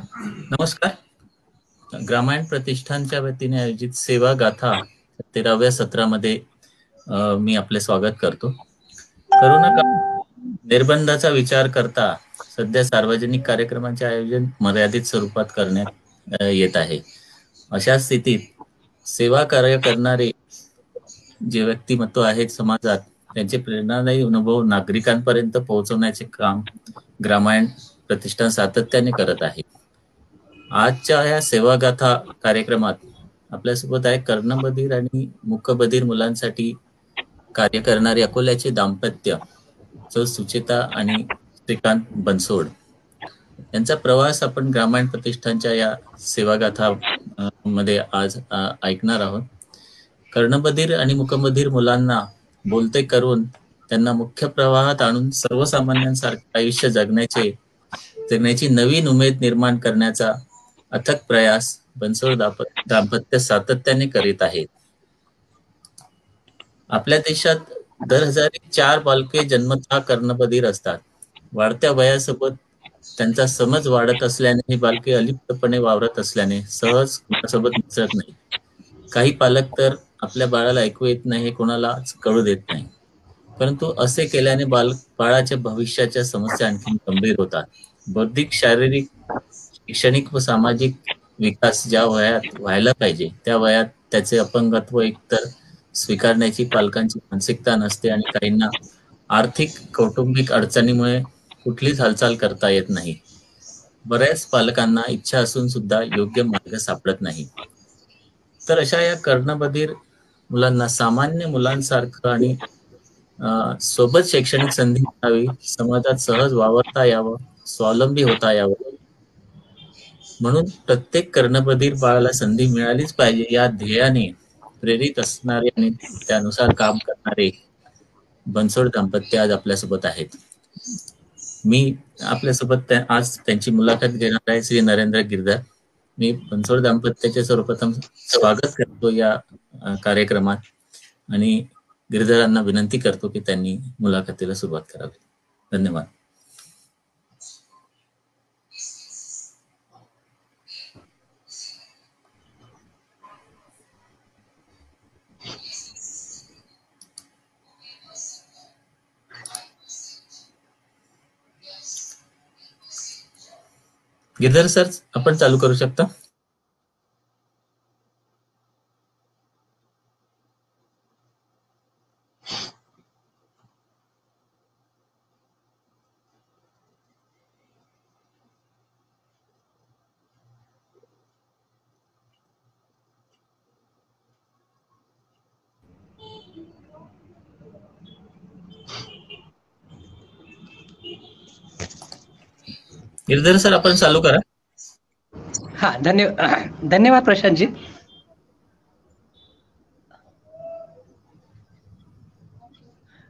नमस्कार. ग्रामायण प्रतिष्ठानच्या वतीने आयोजित सेवा गाथा तेराव्या सत्रामध्ये मी आपले स्वागत करतो. करोना निर्बंधाचा विचार करता सध्या सार्वजनिक कार्यक्रमांचे आयोजन मर्यादित स्वरूपात करण्यात येत आहे. अशा स्थितीत सेवा कार्य करणारे जे व्यक्तिमत्व आहेत समाजात त्यांचे प्रेरणादायी अनुभव नागरिकांपर्यंत पोहोचवण्याचे काम ग्रामायण प्रतिष्ठान सातत्याने करत आहे. आजच्या या सेवागाथा कार्यक्रमात आपल्यासोबत आहे कर्णबधीर आणि मुखबधीर मुलांसाठी कार्य करणारे अकोल्याचे दाम्पत्य सो सुचिता आणि श्रीकांत बनसोड. यांचा प्रवास आपण ग्रामीण प्रतिष्ठानच्या या सेवागाथा मध्ये आज ऐकणार आहोत. कर्णबधीर आणि मुखबधीर मुलांना बोलते करून त्यांना मुख्य प्रवाहात आणून सर्वसामान्यांसारखे आयुष्य जगण्याचे जगण्याची नवीन उमेद निर्माण करण्याचा अथक प्रयास बनसोड दाम्पत्य सातत्याने करीत आहेत. आपल्या देशात दर हजारी चार बालके जन्मतः कर्णबधीर असतात. वाढत्या वयासोबत त्यांचा समज वाढत असल्याने ही बालके अलिप्तपणे वावरत असल्याने सहज कोणासोबत मिसळत नाही काही पालक तर आपल्या बाळाला ऐकू येत नाही हे कोणालाच कळू देत नाही. परंतु असे केल्याने बाल बाळाच्या भविष्याच्या समस्या आणखी गंभीर होतात. बौद्धिक शारीरिक शैक्षणिक व सामाजिक विकास ज्या वयात व्हायला पाहिजे त्या वयात त्याचे अपंगत्व एकतर स्वीकारण्याची पालकांची मानसिकता नसते आणि काहींना आर्थिक कौटुंबिक अडचणीमुळे कुठलीच हालचाल करता येत नाही. बऱ्याच पालकांना इच्छा असून सुद्धा योग्य मार्ग सापडत नाही. तर अशा या कर्णबधीर मुलांना सामान्य मुलांसारखं आणि सोबत शैक्षणिक संधी मिळावी समाजात सहज वावरता यावं स्वावलंबी होता यावं म्हणून प्रत्येक कर्णबधीर बाळाला संधी मिळालीच पाहिजे. या ध्येयाने प्रेरित असणारे आणि त्यानुसार काम करणारे बनसोड दाम्पत्य आज आपल्यासोबत आहेत. मी आपल्यासोबत आज त्यांची मुलाखत घेणार आहे श्री नरेंद्र गिरधर. मी बनसोड दाम्पत्याचे सर्वप्रथम स्वागत करतो या कार्यक्रमात आणि गिरधरांना विनंती करतो की त्यांनी मुलाखतीला सुरुवात करावी. धन्यवाद. गिरधर सर आपण चालू करू शकता. गिरधर सर आपण चालू करा. हा धन्यवाद धन्यवाद प्रशांतजी.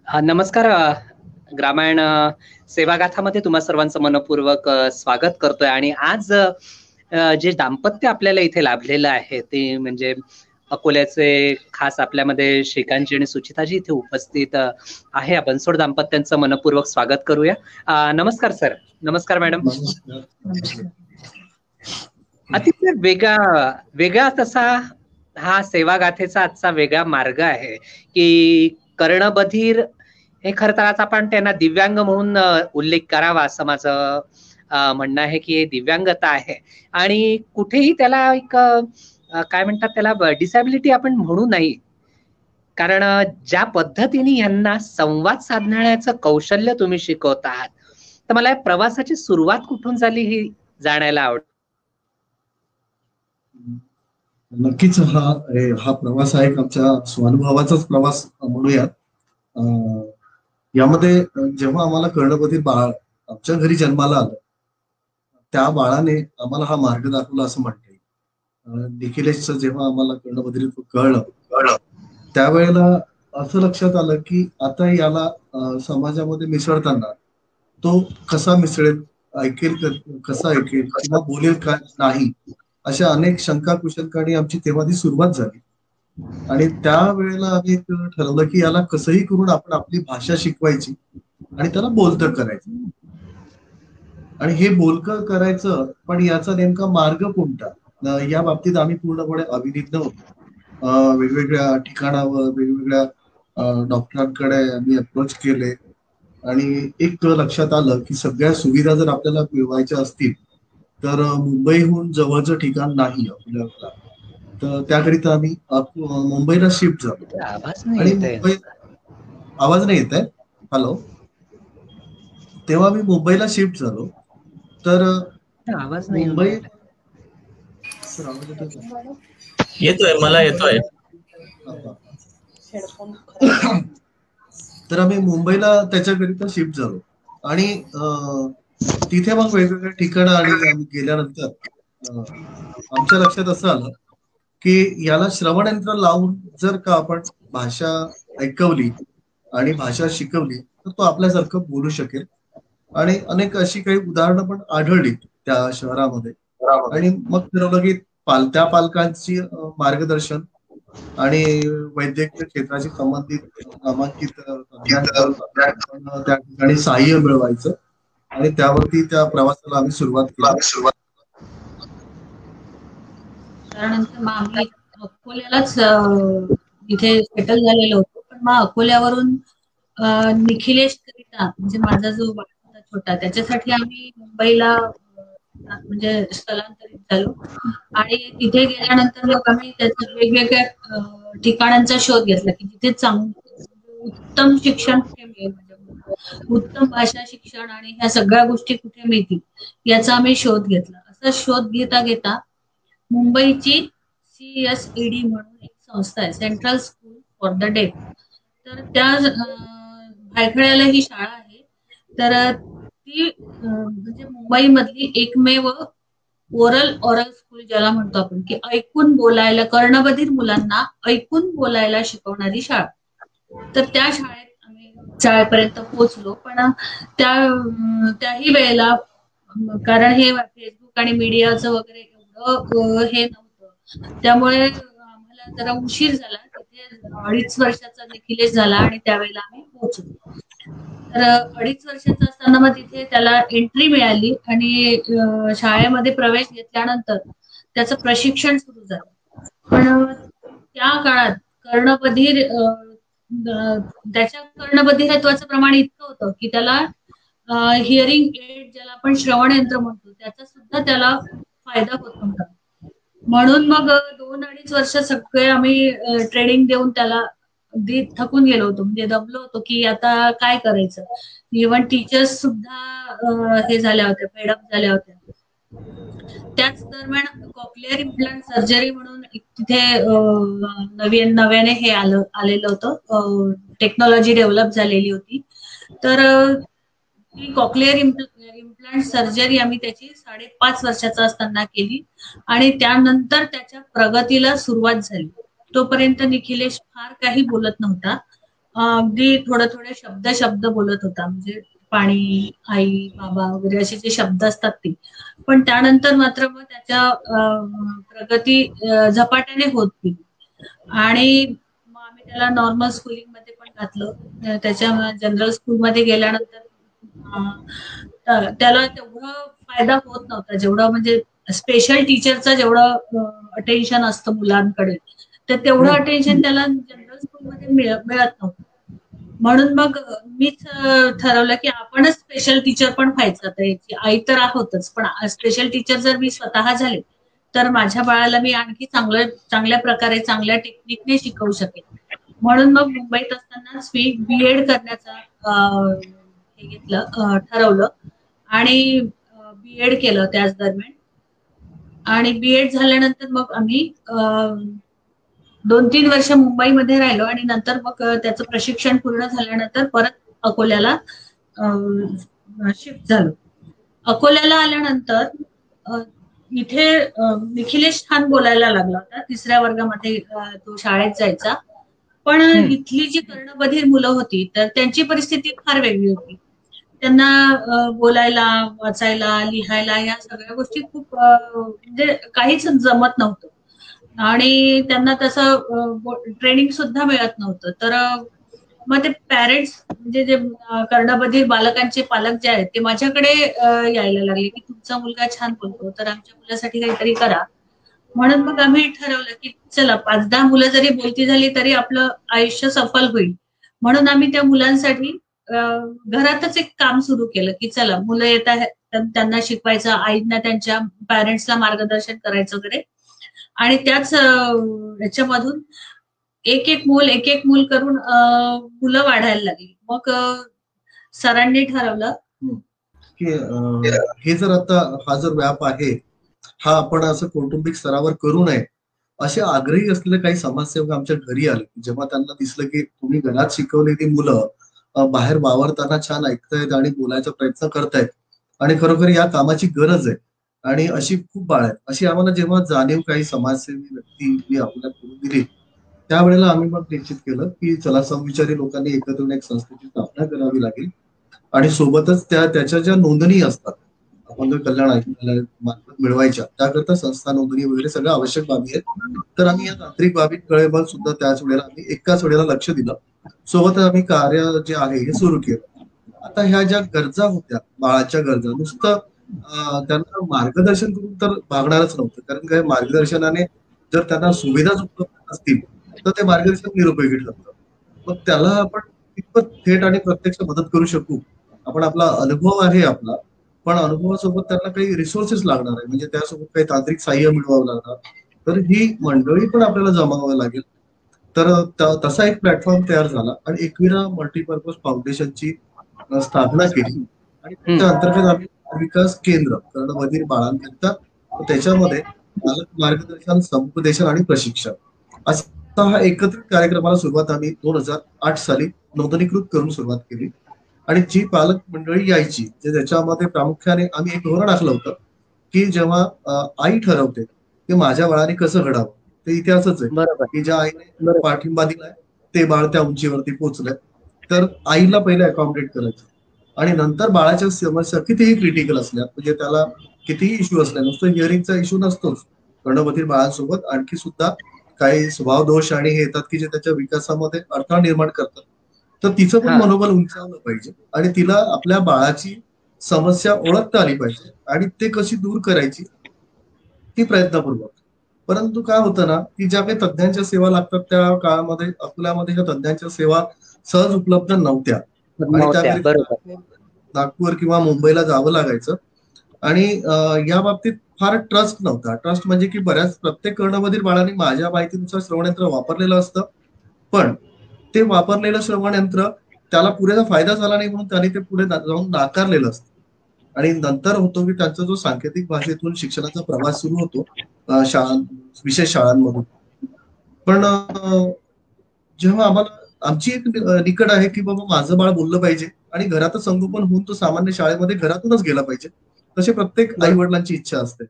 नमस्कार ग्रामायण सेवागाथामध्ये तुम्हा सर्वांचं मनपूर्वक स्वागत करतोय. आणि आज जे दाम्पत्य आपल्याला इथे लाभलेलं आहे ते म्हणजे अकोल्याचे खास आपल्यामध्ये श्रीकांतजी आणि सुचिताजी इथे उपस्थित आहे. आपण सोड दाम्पत्यांचं मनपूर्वक स्वागत करूया. नमस्कार सर. नमस्कार मॅडम. अतिशय वेगळा वेगळा तसा हा सेवा गाथेचा आजचा वेगळा मार्ग आहे की कर्णबधीर हे खर तर आज आपण त्यांना दिव्यांग म्हणून उल्लेख करावा असं माझं म्हणणं आहे की हे दिव्यांगता आहे. आणि कुठेही त्याला एक काय म्हणतात त्याला? डिसॅबिलिटी आपण म्हणू नाही. कारण ज्या पद्धतीने यांना संवाद साधण्याचं कौशल्य तुम्ही शिकवत आहात तर मला या प्रवासाची सुरुवात कुठून झाली ही जाणायला आवड? नक्कीच हा हा प्रवास आहे आमच्या स्वानुभवाचाच प्रवास म्हणूयात. यामध्ये जेव्हा आम्हाला कर्णपती बाळ आमच्या घरी जन्माला आलं त्या बाळाने आम्हाला हा मार्ग दाखवला असं म्हणते निखिलेशचं जेव्हा आम्हाला कर्णबधिरीत्व कळलं कळलं त्यावेळेला असं लक्षात आलं की आता याला समाजामध्ये मिसळताना तो कसा मिसळेल ऐकेल कसा ऐकेल किंवा बोलेल का नाही अशा अनेक शंका कुशंकाने आमची तेव्हा ती सुरुवात झाली. आणि त्यावेळेला आम्ही ठरवलं की याला कसंही करून आपण आपली भाषा शिकवायची आणि त्याला बोलतं करायचं. आणि हे बोलकं करायचं पण याचा नेमका मार्ग कोणता? या बाबतीत आम्ही पूर्णपणे अविनिग्न होतो. वेगवेगळ्या ठिकाणावर वेगवेगळ्या डॉक्टरांकडे आम्ही अप्रोच केले. आणि एक लक्षात आलं की सगळ्या सुविधा जर आपल्याला मिळवायच्या असतील तर मुंबईहून जवळचं ठिकाण नाही आपल्याला तर त्याकरिता आम्ही मुंबईला शिफ्ट झालो. आणि मुंबई आवाज नाही येत आहे हॅलो तेव्हा मी मुंबईला शिफ्ट झालो. तर मुंबई येतोय मला येतोय. तर आम्ही मुंबईला त्याच्याकरिता शिफ्ट झालो. आणि तिथे मग वेगवेगळ्या ठिकाणं आणि आम्ही गेल्यानंतर आमच्या लक्षात असं आलं की याला श्रवण यंत्र लावून जर का आपण भाषा ऐकवली आणि भाषा शिकवली तर तो आपल्यासारखं बोलू शकेल. आणि अनेक अशी काही उदाहरणं पण आढळली त्या शहरामध्ये. आणि मग ठरवलं की पाल त्या पालकांची मार्गदर्शन आणि वैद्यकीय क्षेत्राशी संबंधित नामांकित त्या ठिकाणी सहाय्य मिळवायचं आणि त्यावरती त्या प्रवासाला आम्ही सुरुवात केली. त्यानंतर मग आम्ही अकोल्यालाच इथे सेटल झालेलो होतो. पण मग अकोल्यावरून निखिलेश करिता म्हणजे माझा जो होता छोटा त्याच्यासाठी आम्ही मुंबईला म्हणजे स्थलांतरित झालो. आणि तिथे गेल्यानंतर मग आम्ही त्याच्या वेगवेगळ्या ठिकाणांचा शोध घेतला की जिथे चांगलं उत्तम शिक्षण कुठे मिळेल म्हणजे उत्तम भाषा शिक्षण आणि ह्या सगळ्या गोष्टी कुठे मिळतील याचा आम्ही शोध घेतला. असा शोध घेता घेता मुंबईची सी एस डी म्हणून एक संस्था आहे central school for the deaf तर त्या भायखळ्याला ही शाळा आहे. तर ती म्हणजे मुंबईमधली एकमेव ओरल ओरल स्कूल ज्याला म्हणतो आपण की ऐकून बोलायला कर्णबधीर मुलांना ऐकून बोलायला शिकवणारी शाळा. तर त्या शाळेत आम्ही शाळेपर्यंत पोहोचलो पण त्या त्याही वेळेला कारण हे फेसबुक आणि मीडियाचं वगैरे एवढं हे नव्हतं. त्यामुळे आम्हाला जरा उशीर झाला तिथे अडीच वर्षाचा निखिलेश झाला आणि त्यावेळेला आम्ही पोहोचलो. तर अडीच वर्षाचा असताना मग तिथे त्याला एंट्री मिळाली आणि शाळेमध्ये प्रवेश घेतल्यानंतर त्याचं प्रशिक्षण सुरू झालं. पण त्या काळात कर्णबधीर त्याच्या कर्णबधिरत्वाचं प्रमाण इतकं होतं की त्याला हिअरिंग एड ज्याला आपण श्रवण यंत्र म्हणतो त्याचा सुद्धा त्याला फायदा होत नव्हता. म्हणून मग दोन अडीच वर्ष सगळे आम्ही ट्रेनिंग देऊन त्याला अगदी थकून गेलो होतो. म्हणजे दबलो होतो की आता काय करायचं? इव्हन टीचर्स सुद्धा हे झाल्या होत्या फेडअप झाल्या होत्या. त्याच दरम्यान कॉक्लिअर इम्प्लांट सर्जरी म्हणून तिथे नवीन नव्याने हे आलं आलेलं होतं. टेक्नॉलॉजी डेव्हलप झालेली होती. तर ती कॉक्लिअर इम्प्लांट सर्जरी आम्ही त्याची साडेपाच वर्षाचा असताना केली आणि त्यानंतर त्याच्या प्रगतीला सुरुवात झाली. तोपर्यंत निखिलेश फार काही बोलत नव्हता. अगदी थोडं थोडे शब्द शब्द बोलत होता. म्हणजे पाणी आई बाबा वगैरे असे जे शब्द असतात ते. पण त्यानंतर मात्र मग त्याच्या प्रगती झपाट्याने होत गेली. आणि मग आम्ही त्याला नॉर्मल स्कूलिंगमध्ये पण घातलं. त्याच्या जनरल स्कूलमध्ये गेल्यानंतर त्याला तेवढा फायदा होत नव्हता. जेवढा म्हणजे स्पेशल टीचरचा जेवढं अटेन्शन असतं मुलांकडे तर तेवढं अटेन्शन त्याला जनरल स्कूलमध्ये मिळत नव्हतं. म्हणून मग मीच ठरवलं की आपणच स्पेशल टीचर पण व्हायचं. आता याची आई तर आहोतच पण स्पेशल टीचर जर मी स्वतः झाले तर माझ्या बाळाला मी आणखी चांगलं चांगल्या प्रकारे चांगल्या टेक्निकने शिकवू शकेन. म्हणून मग मुंबईत असतानाच मी बी एड करण्याचा हे घेतलं ठरवलं. आणि बी एड केलं त्याच दरम्यान. आणि बी एड झाल्यानंतर मग आम्ही दोन तीन वर्ष मुंबईमध्ये राहिलो आणि नंतर मग त्याचं प्रशिक्षण पूर्ण झाल्यानंतर परत अकोल्याला शिफ्ट झालो. अकोल्याला आल्यानंतर इथे निखिलेश छान बोलायला लागला होता. तिसऱ्या वर्गामध्ये तो शाळेत जायचा. पण इथली जी कर्णबधीर मुलं होती तर त्यांची परिस्थिती फार वेगळी होती. त्यांना बोलायला वाचायला लिहायला या सगळ्या गोष्टी खूप म्हणजे काहीच जमत नव्हतं. आणि त्यांना तसं ट्रेनिंग सुद्धा मिळत नव्हतं. तर मग ते पॅरेंट्स म्हणजे जे कर्णबधीर बालकांचे पालक जे आहेत ते माझ्याकडे यायला लागले की तुमचा मुलगा छान बोलतो तर आमच्या मुलासाठी काहीतरी करा. म्हणून मग आम्ही ठरवलं की चला पाच दहा मुलं जरी बोलती झाली तरी आपलं आयुष्य सफल होईल. म्हणून आम्ही त्या मुलांसाठी घरातच एक काम सुरू केलं की चला मुलं येत आहेत त्यांना शिकवायचं आईंना त्यांच्या पॅरेंट्सला मार्गदर्शन करायचं वगैरे. आणि त्याच ह्याच्यामधून एक एक मूल एक एक मूल करून मुलं वाढायला लागली. मग सरांनी ठरवलं. की हे जर आता हा जर व्याप आहे हा आपण असं कौटुंबिक स्तरावर करू नये असे आग्रही असलेले काही समाजसेवक आमच्या घरी आले. जेव्हा त्यांना दिसलं की तुम्ही घरात शिकवलेली मुलं बाहेर वावरताना छान ऐकतायत आणि बोलायचा प्रयत्न करतायत. आणि खरोखर या कामाची गरज आहे. आणि अशी खूप बाळ आहेत. अशी आम्हाला जेव्हा जाणीव काही समाजसेवी व्यक्ती आपल्याला करून दिली त्यावेळेला आम्ही मग निश्चित केलं की चला समविचारी लोकांनी एकत्र येऊन एक संस्थेची स्थापना करावी लागेल. आणि सोबतच त्या त्याच्या ज्या नोंदणी असतात आपण जर कल्याण मार्फत मिळवायच्या त्याकरता संस्था नोंदणी वगैरे सगळ्या आवश्यक बाबी आहेत. तर आम्ही या तांत्रिक बाबींकडे पण सुद्धा त्याच वेळेला आम्ही एकाच वेळेला लक्ष दिलं. सोबतच आम्ही कार्य जे आहे हे सुरू केलं. आता ह्या ज्या गरजा होत्या बाळाच्या गरजा नुसतं त्यांना मार्गदर्शन करून तर भागणारच नव्हतं. कारण काय मार्गदर्शनाने जर त्यांना सुविधाच उपलब्ध असतील तर ते मार्गदर्शन निरुपयोगी ठरतं. मग त्याला आपण कितपत थेट आणि प्रत्यक्ष मदत करू शकू? आपण आपला अनुभव आहे आपला पण अनुभवासोबत त्यांना काही रिसोर्सेस लागणार आहे. म्हणजे त्यासोबत काही तांत्रिक साह्य मिळवावं लागणार. तर ही मंडळी पण आपल्याला जमावं लागेल. तर तसा एक प्लॅटफॉर्म तयार झाला आणि एकविरा मल्टीपर्पज फाउंडेशनची स्थापना केली. आणि त्या अंतर्गत आम्ही विकास केंद्र कर्णबधीर बाळांकरिता त्याच्यामध्ये मार्गदर्शन समुपदेशन आणि प्रशिक्षण. असा हा एकत्रित कार्यक्रमाला सुरुवात आम्ही दोन हजार आठ साली नोंदणीकृत करून सुरुवात केली. आणि जी पालक मंडळी यायची जे त्याच्यामध्ये प्रामुख्याने आम्ही एक धोरण आखलं होतं की जेव्हा आई ठरवते की माझ्या बाळाने कसं घडावं ते इतिहासच आहे. की ज्या आईने पाठिंबा दिलाय ते बाळ त्या उंचीवरती पोहोचलंय तर आईला पहिले अकॉमोडेट करायचं. आणि नंतर बाळाच्या समस्या कितीही क्रिटिकल असल्या म्हणजे त्याला कितीही इश्यू असल्या नुसतं हिअरिंगचा इश्यू नसतोच. कर्णबधीर बाळांसोबत आणखी सुद्धा काही स्वभाव दोष आणि हे येतात की जे त्याच्या विकासामध्ये अडथळा निर्माण करतात. तर तिचं पण मनोबल उंचावलं पाहिजे आणि तिला आपल्या बाळाची समस्या ओळखता आली पाहिजे आणि ते कशी दूर करायची ती प्रयत्नपूर्वक. परंतु काय होतं ना की ज्या काही तज्ज्ञांच्या सेवा लागतात त्या काळामध्ये अकोल्यामध्ये ह्या तज्ज्ञांच्या सेवा सहज उपलब्ध नव्हत्या. आणि नागपूर किंवा मुंबईला जावं लागायचं. आणि या बाबतीत फार ट्रस्ट नव्हता. ट्रस्ट म्हणजे की बऱ्याच प्रत्येक कर्णमधील बाळांनी माझ्या माहितीनुसार श्रवणयंत्र वापरलेलं असतं. पण ते वापरलेलं श्रवण यंत्र त्याला पुरेसा फायदा झाला नाही म्हणून त्यांनी ते पुढे जाऊन नाकारलेलं असतं. आणि नंतर होतो की त्यांचा जो सांकेतिक भाषेतून शिक्षणाचा प्रवास सुरू होतो शाळां विशेष शाळांमधून. पण जेव्हा आम्हाला आमची एक निकड आहे की बाबा माझं बाळ बोललं पाहिजे आणि घरातच संगोपन होऊन तो सामान्य शाळेमध्ये घरातूनच गेला पाहिजे. तसे प्रत्येक आई वडिलांची इच्छा असते.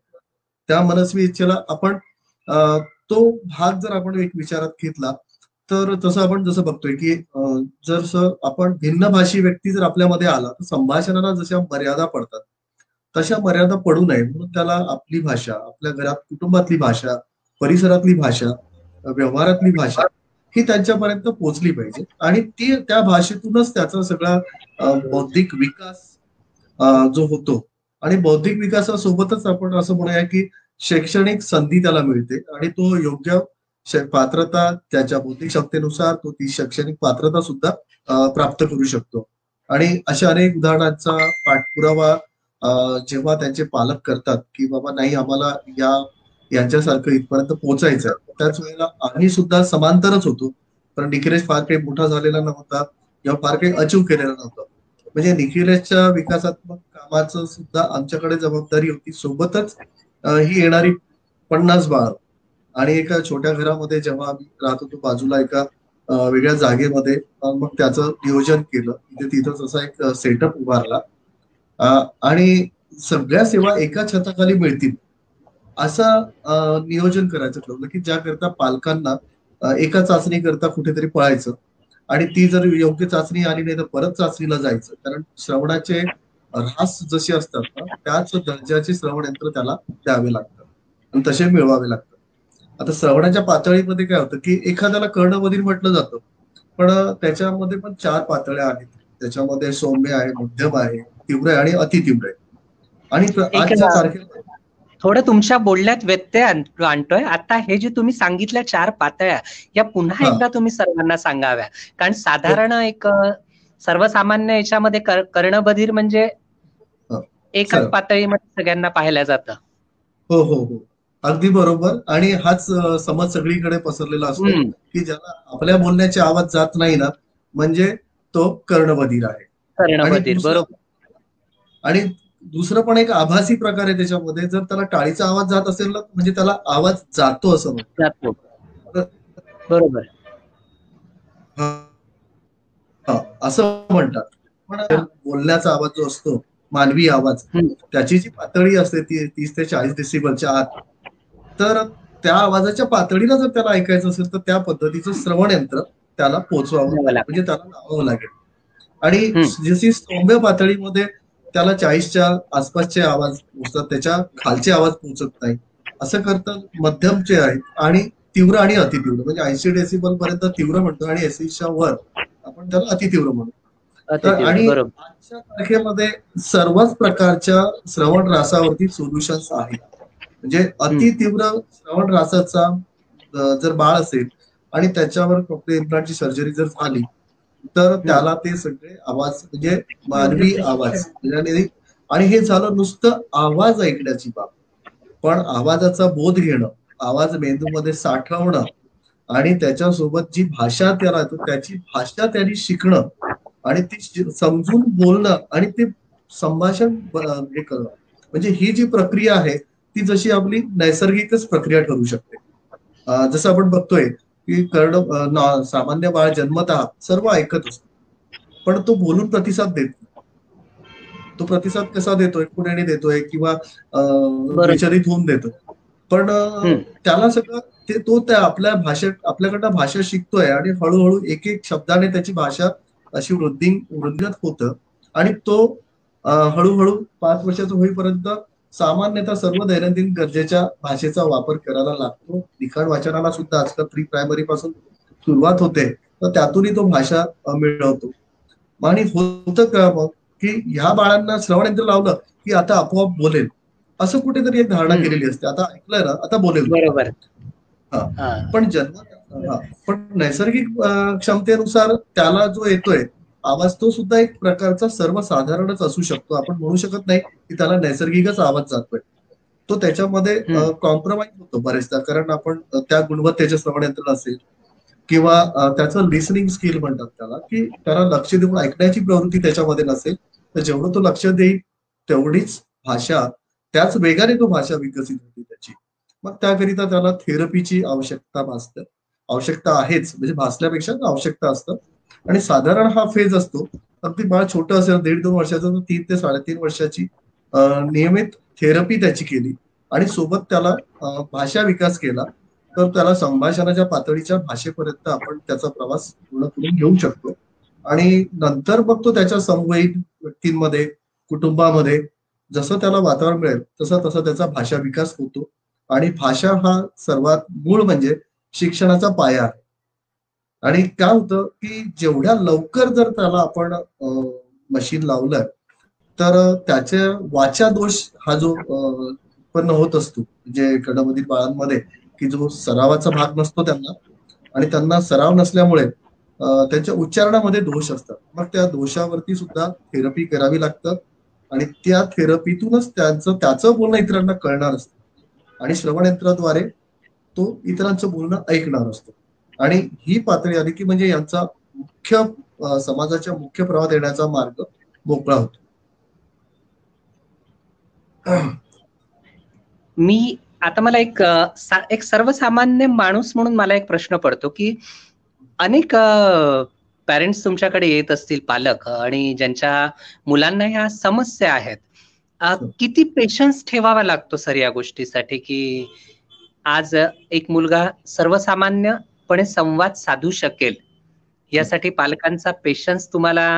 त्या मनस्वी इच्छेला आपण तो भाग जर आपण एक विचारात घेतला तर तसं आपण जसं बघतोय की जर आपण भिन्न भाषी व्यक्ती जर आपल्यामध्ये आला तर संभाषणाला जशा मर्यादा पडतात तशा मर्यादा पडू नये. म्हणून त्याला आपली भाषा आपल्या घरात कुटुंबातली भाषा परिसरातली भाषा व्यवहारातली भाषा ही त्यांच्यापर्यंत पोहोचली पाहिजे. आणि ती त्या भाषेतूनच त्याचा सगळा बौद्धिक विकास जो होतो. आणि बौद्धिक विकासासोबतच आपण असं म्हणूया की शैक्षणिक संधी त्याला मिळते. आणि तो योग्य पात्रता त्याच्या बौद्धिक क्षमतेनुसार तो ती शैक्षणिक पात्रता सुद्धा प्राप्त करू शकतो. आणि अशा अनेक उदाहरणांचा पाठपुरावा जेव्हा त्यांचे पालक करतात की बाबा नाही आम्हाला या यांच्यासारखं इथपर्यंत पोहोचायचं आहे त्याच वेळेला आम्ही सुद्धा समांतरच होतो. कारण निखिलेश फार काही मोठा झालेला नव्हता किंवा फार काही अचीव केलेला नव्हता. म्हणजे निखिलेशच्या विकासात्मक कामाचं सुद्धा आमच्याकडे जबाबदारी होती. सोबतच ही येणारी पन्नास बाळ. आणि एका छोट्या घरामध्ये जेव्हा आम्ही राहत होतो बाजूला एका वेगळ्या जागेमध्ये मग त्याचं नियोजन केलं. तिथे तिथंच असा एक सेटअप उभारला. आणि सगळ्या सेवा एका छताखाली मिळतील. असं नियोजन करायचं ठरवलं की ज्याकरता पालकांना एका चाचणी करता कुठेतरी पळायचं आणि ती जर योग्य चाचणी आली नाही तर परत चाचणीला जायचं. कारण श्रवणाचे ऱ्हास जसे असतात ना त्याच दर्जाचे श्रवण यंत्र त्याला द्यावे लागतात आणि तसे मिळवावे लागतात. आता श्रवणाच्या पातळीमध्ये काय होतं की एखाद्याला कर्णबधीर म्हटलं जातं पण त्याच्यामध्ये पण चार पातळ्या आहेत. त्याच्यामध्ये सौम्य आहे मध्यम आहे तीव्र आहे आणि अतितीव्र आहे. आणि आजच्या तारखेला थोडं तुमच्या बोलण्यात व्यत्यय आणतोय. आता हे जे तुम्ही सांगितल्या चार पातळ्या या पुन्हा एकदा तुम्ही सर्वांना सांगाव्या. कारण साधारण एक सर्वसामान्य याच्यामध्ये कर्णबधीर म्हणजे एकाच पातळीमध्ये सगळ्यांना पाहायला जातं. हो हो हो. अगदी बरोबर. आणि हाच समज सगळीकडे पसरलेला असतो की ज्याला आपल्या बोलण्याची आवाज जात नाही ना म्हणजे तो कर्णबधीर आहे. कर्णबधीर बरोबर. आणि दुसरं पण एक आभासी प्रकार आहे त्याच्यामध्ये जर त्याला टाळीचा आवाज जात असेल ना म्हणजे त्याला आवाज जातो असं जातो. बरोबर. असं म्हणतात. पण बोलण्याचा आवाज जो असतो मानवी आवाज त्याची जी पातळी असते ती तीस ते चाळीस डिसिबलच्या आत तर त्या आवाजाच्या पातळीला जर त्याला ऐकायचं असेल तर त्या पद्धतीचं श्रवण यंत्र त्याला पोचवावं म्हणजे त्याला लावावं लागेल. आणि जशी सौम्य पातळीमध्ये त्याला चाळीसच्या आसपासचे आवाज पोचतात त्याच्या खालचे आवाज पोचत नाही. असं करता मध्यमचे आहेत आणि तीव्र आणि अतितीव्र. म्हणजे ऐंशी डेसिबल पर्यंत तीव्र म्हणतो आणि एसीच्या वर आपण त्याला अतितीव्र म्हणतो. आणि आजच्या तारखेमध्ये सर्वच प्रकारच्या श्रवण रासावरती सोल्युशन्स आहेत. म्हणजे अतितीव्र श्रवण रासाचा जर बाळ असेल आणि त्याच्यावर इम्प्लांटची सर्जरी जर झाली तर त्याला ते सगळे आवाज म्हणजे मानवी आवाज म्हणजे आणि हे झालं नुसतं आवाज ऐकण्याची बाब. पण आवाजाचा बोध घेणं आवाज मेंदूमध्ये साठवणं आणि त्याच्यासोबत जी भाषा त्याला त्याची भाषा त्यांनी शिकणं आणि ती समजून बोलणं आणि ते संभाषण हे करणं. म्हणजे ही जी प्रक्रिया आहे ती जशी आपली नैसर्गिकच प्रक्रिया ठरू शकते. जसं आपण बघतोय की कर्ण सामान्य बाळ जन्मतः सर्व ऐकत असतो. पण तो बोलून प्रतिसाद देत तो प्रतिसाद कसा देतोय? पुण्याने देतोय? किंवा विचलित होऊन देतो पण त्याला सगळं ते तो त्या आपल्या भाषेत आपल्याकडनं भाषा शिकतोय आणि हळूहळू एक एक शब्दाने त्याची भाषा अशी वृद्धी वृद्धिगत होतं. आणि तो हळूहळू पाच वर्षाचं होईपर्यंत सामान्यतः सर्व दैनंदिन गरजेच्या भाषेचा वापर करायला लागतो. लिखाण वाचनाला सुद्धा आजकाल प्री प्रायमरी पासून सुरुवात होते. तर त्यातूनही तो भाषा मिळवतो. आणि होतं का मग की ह्या बाळांना श्रवण यंत्र लावलं की आता आपोआप बोलेल. असं कुठेतरी एक धारणा केलेली असते. आता ऐकलंय ना आता बोलेल. बरोबर. पण जन्म पण नैसर्गिक क्षमतेनुसार त्याला जो येतोय आवाज तो सुद्धा एक प्रकारचा सर्वसाधारणच असू शकतो. आपण म्हणू शकत नाही की त्याला नैसर्गिकच आवाज जातोय तो त्याच्यामध्ये कॉम्प्रोमाइज होतो बरेचदा. कारण आपण त्या गुणवत्तेचे श्रवण यंत्र असेल किंवा त्याचं लिसनिंग स्किल म्हणतात त्याला की त्याला लक्ष देऊन ऐकण्याची प्रवृत्ती त्याच्यामध्ये नसेल तर जेवढं तो लक्ष देईल तेवढीच भाषा त्याच वेगाने तो भाषा विकसित होती त्याची. मग त्याकरिता त्याला थेरपीची आवश्यकता भासते. आवश्यकता आहेच. म्हणजे भासल्यापेक्षा आवश्यकता असतं. आणि साधारण हा फेज असतो. अगदी बाळ छोटं असेल दीड दोन वर्षाचं तर तीन ते साडेतीन वर्षाची नियमित थेरपी त्याची केली. आणि सोबत त्याला भाषा विकास केला. तर त्याला संभाषणाच्या पातळीच्या भाषेपर्यंत आपण त्याचा प्रवास पूर्ण करून घेऊ शकतो. आणि नंतर मग तो त्याच्या समवयीन व्यक्तींमध्ये कुटुंबामध्ये जसं त्याला वातावरण मिळेल तसा तसा त्याचा भाषा विकास होतो. आणि भाषा हा सर्वात मूळ म्हणजे शिक्षणाचा पाया आहे. आणि काय होतं की जेवढ्या लवकर जर त्याला आपण मशीन लावलं तर त्याच्या वाचा दोष हा जो उत्पन्न होत असतो जे कडमधील बाळांमध्ये की जो सरावाचा भाग नसतो त्यांना. आणि त्यांना सराव नसल्यामुळे त्यांच्या उच्चारणामध्ये दोष असतात. मग त्या दोषावरती सुद्धा थेरपी करावी लागतं. आणि त्या थेरपीतूनच त्यांचं त्याचं बोलणं इतरांना कळणार असतं. आणि श्रवण यंत्राद्वारे तो इतरांचं बोलणं ऐकणार असतो. आणि ही पातळी आली की म्हणजे यांचा मुख्य समाजाच्या मुख्य प्रवाह देण्याचा मार्ग मोकळा होतो. मी आता मला एक एक सर्वसामान्य माणूस म्हणून मला एक प्रश्न पडतो की अनेक पॅरेंट्स तुमच्याकडे येत असतील पालक आणि ज्यांच्या मुलांना ह्या समस्या आहेत. किती पेशन्स ठेवावा लागतो सर या गोष्टीसाठी की आज एक मुलगा सर्वसामान्य पणे संवाद साधू शकेल. यासाठी पालकांचा पेशन्स तुम्हाला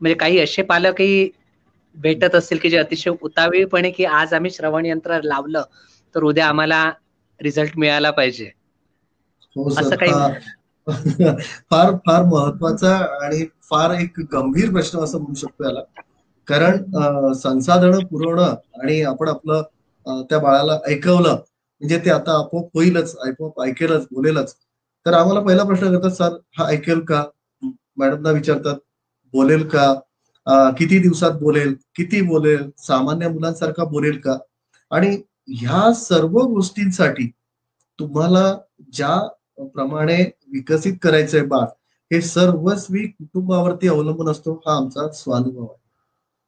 म्हणजे काही असे पालकही भेटत असतील की जे अतिशय उतावीळपणे की आज आम्ही श्रवण यंत्र लावलं तर उद्या आम्हाला रिझल्ट मिळाला पाहिजे. हो असं काही फार फार महत्त्वाचा आणि फार एक गंभीर प्रश्न असं म्हणू शकतो याला. कारण संसाधनं पुरवणं आणि आपण आपलं त्या बाळाला ऐकवलं म्हणजे ते आता आपोआप होईलच आपोआप ऐकेलच बोलेलच. तर आम्हाला पहिला प्रश्न करतात सर हा ऐकेल का? मॅडमना विचारतात बोलेल का? किती दिवसात बोलेल? किती बोलेल? सामान्य मुलांसारखा बोलेल का? आणि ह्या सर्व गोष्टींसाठी तुम्हाला ज्या प्रमाणे विकसित करायचंय बाळ हे सर्वस्वी कुटुंबावरती अवलंबून असतो. हा आमचा स्वानुभव आहे.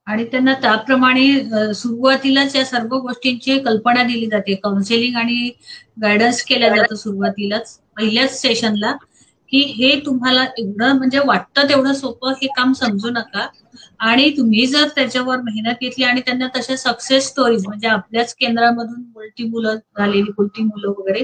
आणि त्यांना त्याप्रमाणे सुरुवातीलाच या सर्व गोष्टींची कल्पना दिली जाते. काउन्सिलिंग आणि गायडन्स केल्या जातं सुरुवातीलाच. पहिल्याच सेशनला की हे तुम्हाला एवढं म्हणजे वाटतं तेवढं सोपं हे काम समजू नका. आणि तुम्ही जर त्याच्यावर मेहनत घेतली आणि त्यांना तशा सक्सेस स्टोरीज म्हणजे आपल्याच केंद्रामधून मुलटी मुलं झालेली कुलटी मुलं वगैरे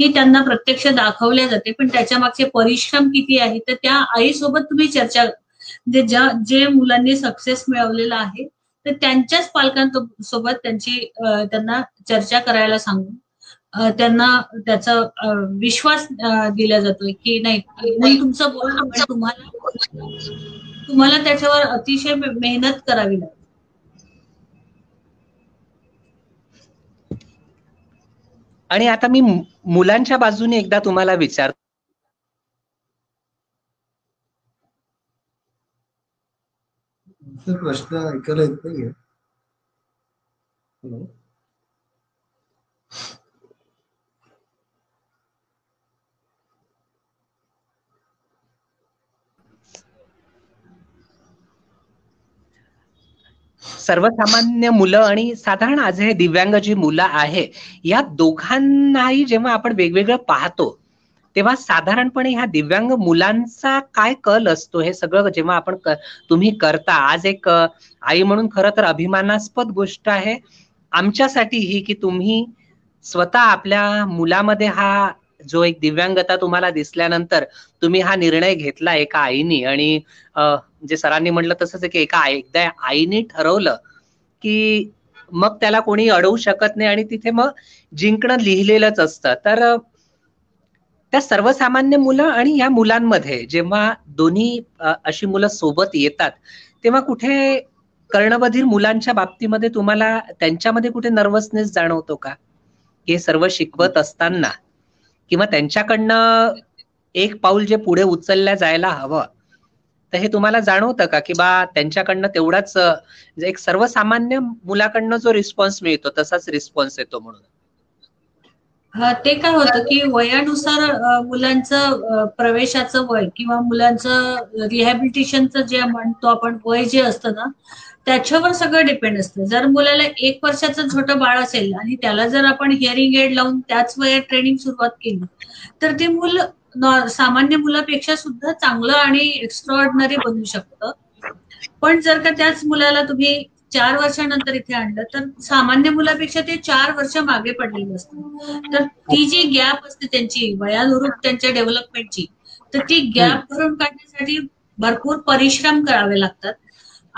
ही त्यांना प्रत्यक्ष दाखवल्या जाते. पण त्याच्या मागचे परिश्रम किती आहे तर त्या आईसोबत तुम्ही चर्चा म्हणजे ज्या जे मुलांनी सक्सेस मिळवलेला आहे तर त्यांच्याच पालकांसोबत त्यांची त्यांना चर्चा करायला सांगून त्यांना त्याचा विश्वास दिला जातोय की नाही तुमचं बोल तुम्हाला तुम्हाला त्याच्यावर अतिशय मेहनत करावी लागते आणि आता मी मुलांच्या बाजूने एकदा तुम्हाला विचार प्रश्न ऐकायला येत नाहीये. सर्वसामान्य मुलं आणि साधारण आज हे दिव्यांग जी मुलं आहे या दोघांनाही जेव्हा आपण वेगवेगळं पाहतो तेव्हा साधारणपणे ह्या दिव्यांग मुलांचा काय कल असतो? हे सगळं जेव्हा आपण तुम्ही करता आज एक आई म्हणून खरं तर अभिमानास्पद गोष्ट आहे. आमच्यासाठी ही की तुम्ही स्वतः आपल्या मुलामध्ये हा जो एक दिव्यांगता तुम्हाला दिसल्यानंतर तुम्ही हा निर्णय घेतला एका आईनी आणि जे सरांनी म्हटलं तसंच की एका एकदा आईने ठरवलं की मग त्याला कोणी अडवू शकत नाही आणि तिथे मग जिंकणं लिहिलेलंच असतं. तर त्या सर्वसामान्य मुलं आणि या मुलांमध्ये जेव्हा दोन्ही अशी मुलं सोबत येतात तेव्हा कुठे कर्णबधीर मुलांच्या बाबतीमध्ये तुम्हाला त्यांच्यामध्ये कुठे नर्वसनेस जाणवतो का? हे सर्व शिकवत असताना. किंवा त्यांच्याकडनं एक पाऊल जे पुढे उचलल्या जायला हवं. तर हे तुम्हाला जाणवतं का? की बा त्यांच्याकडनं तेवढाच एक सर्वसामान्य मुलाकडनं जो रिस्पॉन्स मिळतो तसाच रिस्पॉन्स येतो म्हणून. ते काय होतं की वयानुसार मुलांचं प्रवेशाचं वय किंवा मुलांचं रिहॅबिलिटेशनचं जे म्हणतो आपण वय जे असतं ना त्याच्यावर सगळं डिपेंड असतं. जर मुलाला एक वर्षाचं छोटं बाळ असेल आणि त्याला जर आपण हिअरिंग एड लावून त्याच वयात ट्रेनिंग सुरुवात केली तर ते मूल सामान्य मुलापेक्षा सुद्धा चांगलं आणि एक्स्ट्रॉर्डनरी बनू शकतं. पण जर का त्याच मुलाला तुम्ही चार वर्षानंतर इथे आणलं तर सामान्य मुलापेक्षा ते चार वर्ष मागे पडलेलं असतं तर ती जी गॅप असते त्यांची वयानुरूप त्यांच्या डेव्हलपमेंटची तर ती गॅप भरून काढण्यासाठी भरपूर परिश्रम करावे लागतात.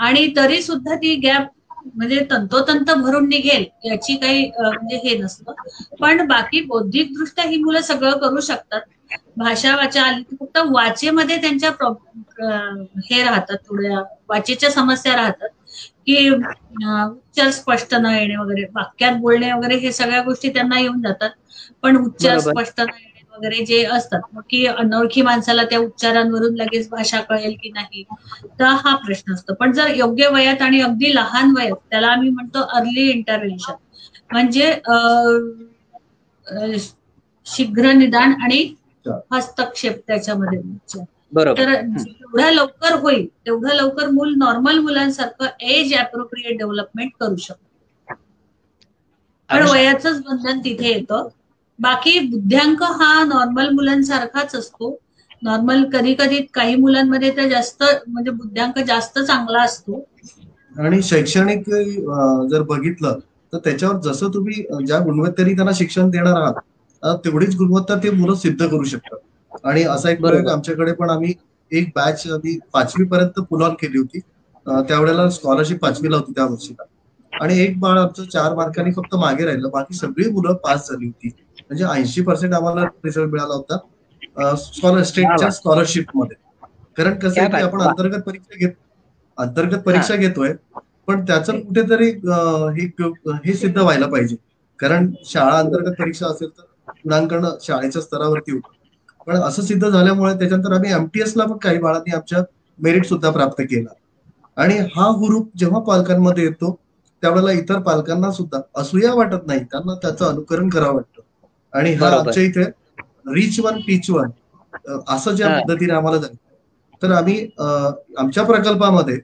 आणि तरी सुद्धा ती गॅप म्हणजे तंतोतंत भरून निघेल याची काही म्हणजे हे नसतं. पण बाकी बौद्धिक दृष्ट्या ही मुलं सगळं करू शकतात. भाषा वाचा आली फक्त वाचेमध्ये त्यांच्या हे राहतात थोड्या वाचेच्या समस्या राहतात की उच्चार स्पष्ट न येणे वगैरे वाक्यात बोलणे वगैरे हे सगळ्या गोष्टी त्यांना येऊन जातात. पण उच्चार स्पष्ट न वगैरे जे असतात मग की अनोळखी माणसाला त्या उच्चारांवरून लगेच भाषा कळेल की नाही तर हा प्रश्न असतो. पण जर योग्य वयात आणि अगदी लहान वयात त्याला आम्ही म्हणतो अर्ली इंटरव्हेन्शन म्हणजे शीघ्र निदान आणि हस्तक्षेप त्याच्यामध्ये तर जेवढ्या लवकर होईल तेवढं लवकर मूल नॉर्मल मुलांसारखं एज अप्रोप्रिएट डेव्हलपमेंट करू शकतो. पण वयाच बंधन तिथे येतं. बाकी बुद्ध्यांक हा नॉर्मल मुलांसारखाच असतो. नॉर्मल कधी कधी काही मुलांमध्ये तर जास्त म्हणजे बुद्ध्यांक जास्त चांगला असतो. आणि शैक्षणिक जर बघितलं तर त्याच्यावर जसं तुम्ही ज्या गुणवत्तेने त्यांना शिक्षण देणार आहात तेवढीच गुणवत्ता ते मुलं सिद्ध करू शकतात. आणि असा एक प्रयोग आमच्याकडे पण आम्ही एक बॅच आधी पाचवी पर्यंत पुल ऑन केली होती. त्यावेळेला स्कॉलरशिप पाचवीला होती त्या वर्षीला आणि एक बाळ आमचं चार मार्कांनी फक्त मागे राहिलं. बाकी सगळी मुलं पास झाली होती. म्हणजे ऐंशी पर्सेंट आम्हाला रिझल्ट मिळाला होता स्कॉलर स्टेटच्या स्कॉलरशिपमध्ये. कारण कसं आहे की आपण अंतर्गत परीक्षा घेत अंतर्गत परीक्षा घेतोय पण त्याचं कुठेतरी हे सिद्ध व्हायला पाहिजे. कारण शाळा अंतर्गत परीक्षा असेल तर गुणांकन शाळेच्या स्तरावरती होतं. पण असं सिद्ध झाल्यामुळे त्याच्यानंतर आम्ही एमटीएस ला पण काही बाळांनी आमच्या मेरिट सुद्धा प्राप्त केला. आणि हा हुरूप जेव्हा पालकांमध्ये येतो त्यावेळेला इतर पालकांना सुद्धा असूया वाटत नाही. त्यांना त्याचं अनुकरण करावं वाटतं. आणि हा आमच्या इथे रिच वन टीच वन असं ज्या पद्धतीने आम्हाला झालं. तर आम्ही आमच्या प्रकल्पामध्ये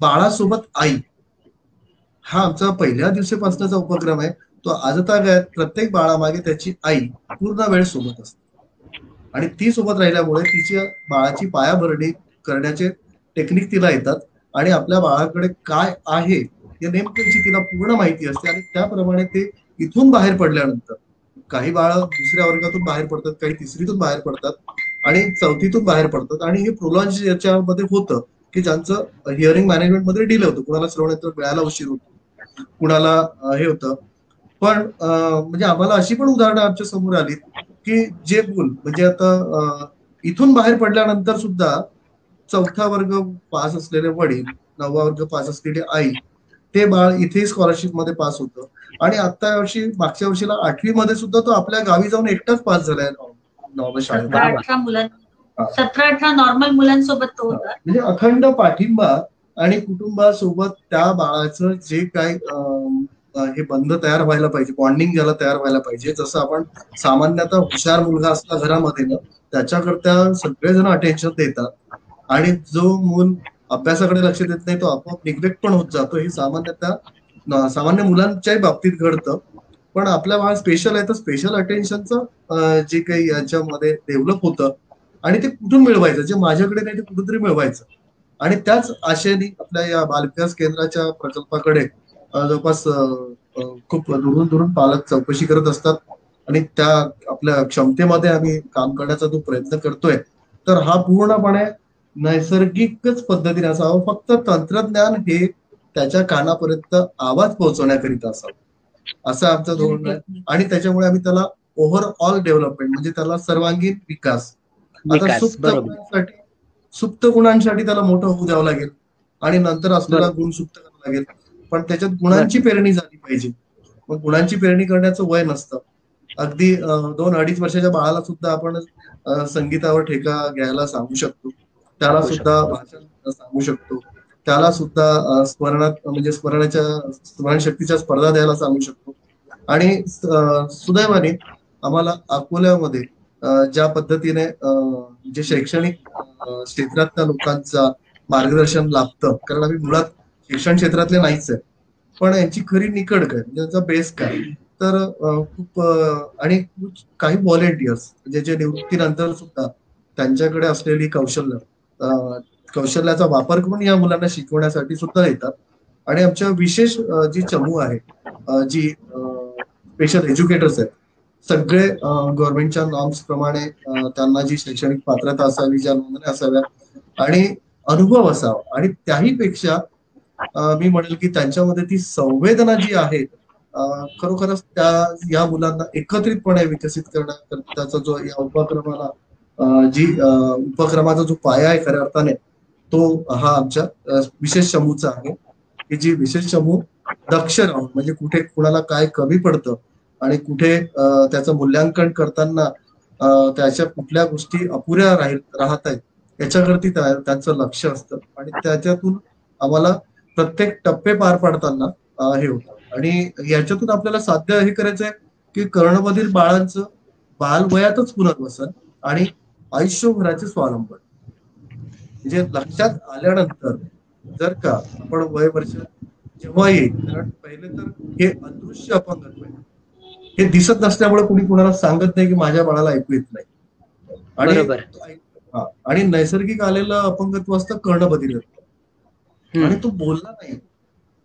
बाळासोबत आई हा आमचा पहिल्या दिवशीपासूनचा उपक्रम आहे. तो आजतागायत प्रत्येक बाळामागे त्याची आई पूर्ण वेळ सोबत असते. आणि ती सोबत राहिल्यामुळे तिच्या बाळाची पायाभरणी करण्याचे टेक्निक तिला येतात आणि आपल्या बाळाकडे काय आहे या नेमक्यांची तिला पूर्ण माहिती असते आणि त्याप्रमाणे ते इथून बाहेर पडल्यानंतर काही बाळ दुसऱ्या वर्गातून बाहेर पडतात काही तिसरीतून बाहेर पडतात आणि चौथीतून बाहेर पडतात. आणि हे प्रोलॉन्ज याच्यामध्ये होतं की ज्यांचं हिअरिंग मॅनेजमेंटमध्ये डिले होतं. कुणाला श्रवण वेळाला उशीर होतो कुणाला हे होतं. पण म्हणजे आम्हाला अशी पण उदाहरणं आमच्यासमोर आली की जे मूल म्हणजे आता इथून बाहेर पडल्यानंतर सुद्धा चौथा वर्ग पास असलेले वडील नववा वर्ग पास असलेली आई ते बाळ इथे स्कॉलरशिपमध्ये पास होतं. आणि आता वर्षी मागच्या वर्षीला आठवी मध्ये सुद्धा तो आपल्या गावी जाऊन एकटाच पास झालाय नॉर्मल शाळेत. सतरा अठरा नॉर्मल मुलांसोबत तो होता. म्हणजे अखंड पाठिंबा आणि कुटुंबासोबत त्या बाळाचं जे काय हे बंद तयार व्हायला पाहिजे बॉन्डिंग ज्याला तयार व्हायला पाहिजे जसं आपण सामान्यतः हुशार मुलगा असला घरामध्ये ना त्याच्याकरता सगळेजण अटेन्शन देतात. आणि जो मूल अभ्यासाकडे लक्ष देत नाही तो आपोआप निग्लेक्ट पण होत जातो. हे सामान्यतः सामान्य मुलांच्याही बाबतीत घडतं. पण आपल्या बाळ स्पेशल आहे तर स्पेशल अटेन्शनचं जे काही याच्यामध्ये डेव्हलप होतं आणि ते कुठून मिळवायचं? जे माझ्याकडे नाही ते कुठूनतरी मिळवायचं. आणि त्याच आशेने आपल्या या बालविकास केंद्राच्या प्रकल्पाकडे जवळपास खूप दुरून दुरून पालक चौकशी करत असतात. आणि त्या आपल्या क्षमतेमध्ये आम्ही काम करण्याचा जो प्रयत्न करतोय तर हा पूर्णपणे नैसर्गिकच पद्धतीने असावं. फक्त तंत्रज्ञान हे त्याच्या कानापर्यंत आवाज पोहोचवण्याकरिता असावं. असं आमचं धोरण आहे. आणि त्याच्यामुळे आम्ही त्याला ओव्हरऑल डेव्हलपमेंट म्हणजे त्याला सर्वांगीण विकास आता सुप्त गुणांसाठी सुप्त गुणांसाठी त्याला मोठं होऊ द्यावं लागेल. आणि नंतर असलेला गुण सुप्त करावं लागेल. पण त्याच्यात गुणांची पेरणी झाली पाहिजे. मग गुणांची पेरणी करण्याचं वय नसतं. अगदी दोन अडीच वर्षाच्या बाळाला सुद्धा आपण संगीतावर ठेका घ्यायला सांगू शकतो. त्याला सुद्धा भाषण सांगू शकतो. त्याला सुद्धा स्मरणात म्हणजे स्मरणाच्या स्मरणशक्तीच्या स्पर्धा द्यायला सांगू शकतो. आणि सुदैवाने आम्हाला अकोल्यामध्ये ज्या पद्धतीने जे शैक्षणिक क्षेत्रातल्या लोकांचा मार्गदर्शन लाभतं कारण आम्ही मुळात शिक्षण क्षेत्रातले नाहीच आहे पण यांची खरी निकड काय म्हणजे त्यांचा बेस काय? तर खूप आणि काही व्हॉलेंटियर्स म्हणजे जे निवृत्तीनंतर सुद्धा त्यांच्याकडे असलेली कौशल्य कौशल्याचा वापर करून या मुलांना शिकवण्यासाठी सुद्धा येतात. आणि आमच्या विशेष जी चमू आहे जी स्पेशल एज्युकेटर्स आहेत सगळे गव्हर्नमेंटच्या नॉर्म्स प्रमाणे त्यांना जी शैक्षणिक पात्रता असावी ज्या नोंदण्या असाव्या आणि अनुभव असावा. आणि त्याही पेक्षा मी म्हणेल की त्यांच्यामध्ये ती संवेदना जी आहे खरोखरच त्या या मुलांना एकत्रितपणे विकसित करण्याकरताचा जो या उपक्रमाला जी उपक्रमाचा जो पाया आहे खऱ्या अर्थाने तो हा आमच्या विशेष चमूचा आहे. की जी विशेष चमू दक्ष राहून म्हणजे कुठे कुणाला काय कमी पडतं आणि कुठे त्याचं मूल्यांकन करताना त्याच्या कुठल्या गोष्टी अपुऱ्या राहील राहत आहेत याच्यावरती त्यांचं लक्ष असतं. आणि त्याच्यातून आम्हाला प्रत्येक टप्पे पार पाडताना हे होतं. आणि याच्यातून आपल्याला साध्य हे करायचं आहे की कर्णमधील बाळांचं बालवयातच पुनर्वसन आणि आयुष्यभराचे स्वावलंबन. म्हणजे लक्षात आल्यानंतर जर का आपण वय वर्ष जेव्हा येईल कारण पहिले तर हे अदृश्य अपंगत्व आहे हे दिसत नसल्यामुळे कुणी कुणाला सांगत नाही की माझ्या बाळाला ऐकू येत नाही. आणि आणि नैसर्गिक आलेलं अपंगत्व असतं कर्णबधिरत्व. आणि तो बोलला नाही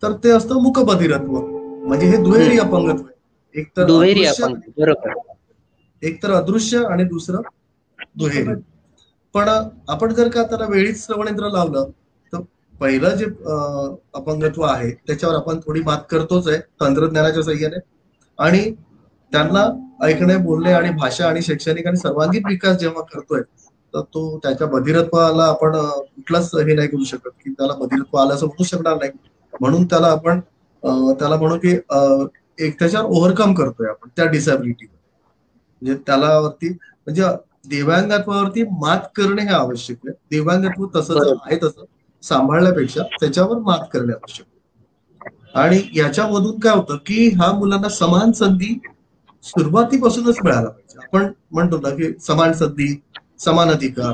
तर ते असतं मुखबधिरत्व. म्हणजे हे दुहेरी अपंगत्व आहे. एक तर एक तर अदृश्य आणि दुसरं दुहेरी. पण आपण जर का त्याला वेळीच श्रवणेंद्र लावलं तर पहिलं जे अपंगत्व आहे त्याच्यावर आपण थोडी मात करतोच आहे तंत्रज्ञानाच्या सह्याने आणि त्यांना ऐकणे बोलणे आणि भाषा आणि शैक्षणिक आणि सर्वांगीण विकास जेव्हा करतोय तर तो त्याच्या बधिरत्वाला आपण कुठलाच हे नाही करू शकत की त्याला बधिरत्व आलं असं म्हणू शकणार नाही. म्हणून त्याला आपण त्याला म्हणू की एक त्याच्यावर ओव्हरकम करतोय आपण त्या डिसॅबिलिटी म्हणजे त्याला वरती म्हणजे दिव्यांगत्वावरती मात करणे हे आवश्यक आहे. दिव्यांगत्व तसं आहे तसं सांभाळण्यापेक्षा त्याच्यावर मात करणे आवश्यक आणि याच्यामधून काय होतं की ह्या मुलांना समान संधी सुरुवातीपासूनच मिळायला पाहिजे. आपण म्हणतो ना की समान संधी समान अधिकार.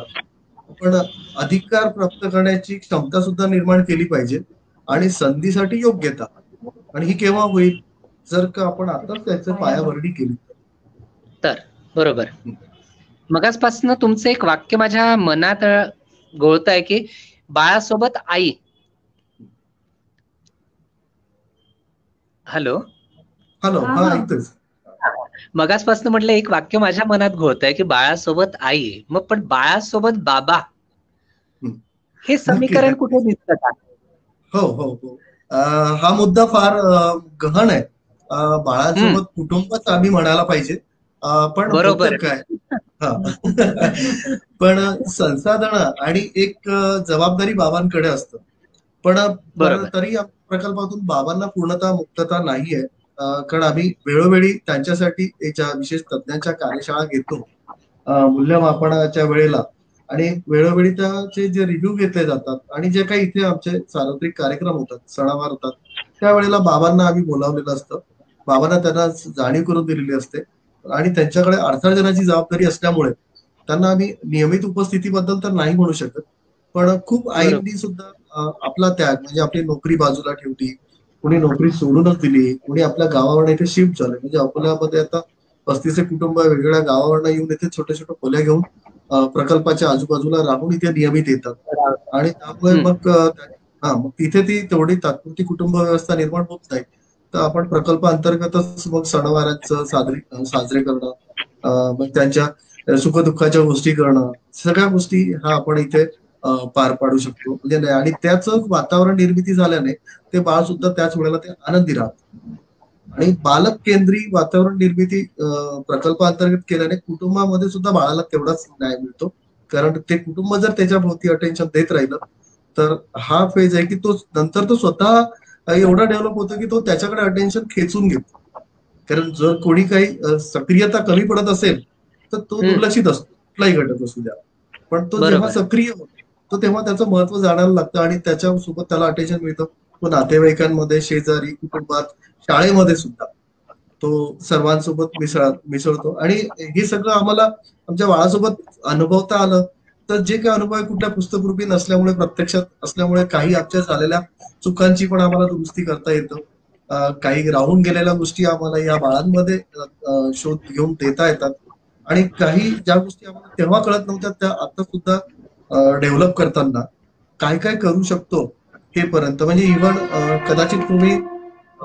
पण अधिकार प्राप्त करण्याची क्षमता सुद्धा निर्माण केली पाहिजे आणि संधीसाठी योग्यता. आणि ही केव्हा होईल? जर का आपण आताच त्याचं पायाभरणी केली. तर बरोबर. मगासपासून तुमचं एक वाक्य माझ्या मनात गोळत आहे की बाळासोबत आई. हॅलो? हॅलो हा मगासपासून म्हटलं एक वाक्य माझ्या मनात घोळत आहे की बाळासोबत आई. मग पण बाळासोबत बाबा. हे समीकरण कुठे दिसत? का हो हो. हो हा मुद्दा फार गहन आहे. बाळासोबत कुटुंबच आम्ही म्हणायला पाहिजे. पण बरोबर. काय? पण संसाधन आणि एक जबाबदारी बाबांकडे असत. पण तरी या प्रकल्पातून बाबांना पूर्णतः मुक्तता नाहीये. कारण आम्ही वेळोवेळी त्यांच्यासाठी विशेष तज्ञांच्या कार्यशाळा घेतो मूल्यमापनाच्या वेळेला. आणि वेळोवेळी त्याचे जे रिव्ह्यू घेतले जातात आणि जे काही इथे आमचे सार्वत्रिक कार्यक्रम होतात सणावार होतात त्यावेळेला बाबांना आम्ही बोलावलेलं असतं. बाबांना त्यांना जाणीव करून दिलेली असते. आणि त्यांच्याकडे अर्थार्जनाची जबाबदारी असल्यामुळे त्यांना आम्ही नियमित उपस्थितीबद्दल तर नाही म्हणू शकत. पण खूप आईंनी सुद्धा आपला त्याग म्हणजे आपली नोकरी बाजूला ठेवली कोणी नोकरी सोडूनच दिली कोणी आपल्या गावावर इथे शिफ्ट झाले. म्हणजे अकोल्यामध्ये आता पस्तीस कुटुंब वेगवेगळ्या गावावरनं येऊन इथे छोट्या छोट्या खोल्या घेऊन प्रकल्पाच्या आजूबाजूला राहून इथे नियमित येतात. आणि त्यामुळे मग हा मग तिथे ती तेवढी तात्पुरती कुटुंब व्यवस्था निर्माण होत नाही. तर आपण प्रकल्प अंतर्गतच मग सणवारांचं साजरी साजरे करणं मग त्यांच्या सुखदुःखाच्या गोष्टी करणं सगळ्या गोष्टी हा आपण इथे पार पाडू शकतो. म्हणजे आणि त्याच वातावरण निर्मिती झाल्याने ते बाळ सुद्धा त्याच वेळेला ते आनंदी राहत. आणि बालक केंद्री वातावरण निर्मिती प्रकल्प अंतर्गत केल्याने कुटुंबामध्ये सुद्धा बाळाला तेवढाच न्याय मिळतो. कारण ते कुटुंब जर त्याच्या भोवती अटेन्शन देत राहिलं तर हा फेज आहे की तो नंतर तो स्वतः एवढा डेव्हलप होतो की तो त्याच्याकडे अटेन्शन खेचून घेतो. कारण जर कोणी काही सक्रियता कमी पडत असेल तर तो दुर्लक्षित असतो. कुठलाही घटक असू द्या. पण तो जेव्हा सक्रिय होतो तो तेव्हा त्याचं महत्त्व जाणायला लागतं आणि त्याच्यासोबत त्याला अटेन्शन मिळतं. तो नातेवाईकांमध्ये शेजारी कुटुंबात शाळेमध्ये सुद्धा तो सर्वांसोबत मिसळ मिसळतो. आणि हे सगळं आम्हाला आमच्या बाळासोबत अनुभवता आलं. तर जे काही अनुभव कुठल्या पुस्तकरूपी नसल्यामुळे प्रत्यक्षात असल्यामुळे काही आजच्या झालेल्या चुकांची पण आम्हाला दुरुस्ती करता येतं. काही राहून गेलेल्या गोष्टी आम्हाला या बाळांमध्ये शोध घेऊन देता येतात. आणि काही ज्या गोष्टी आम्हाला तेव्हा कळत नव्हत्या त्या आता सुद्धा डेव्हलप करताना काय काय करू शकतो हे पर्यंत. म्हणजे इव्हन कदाचित तुम्ही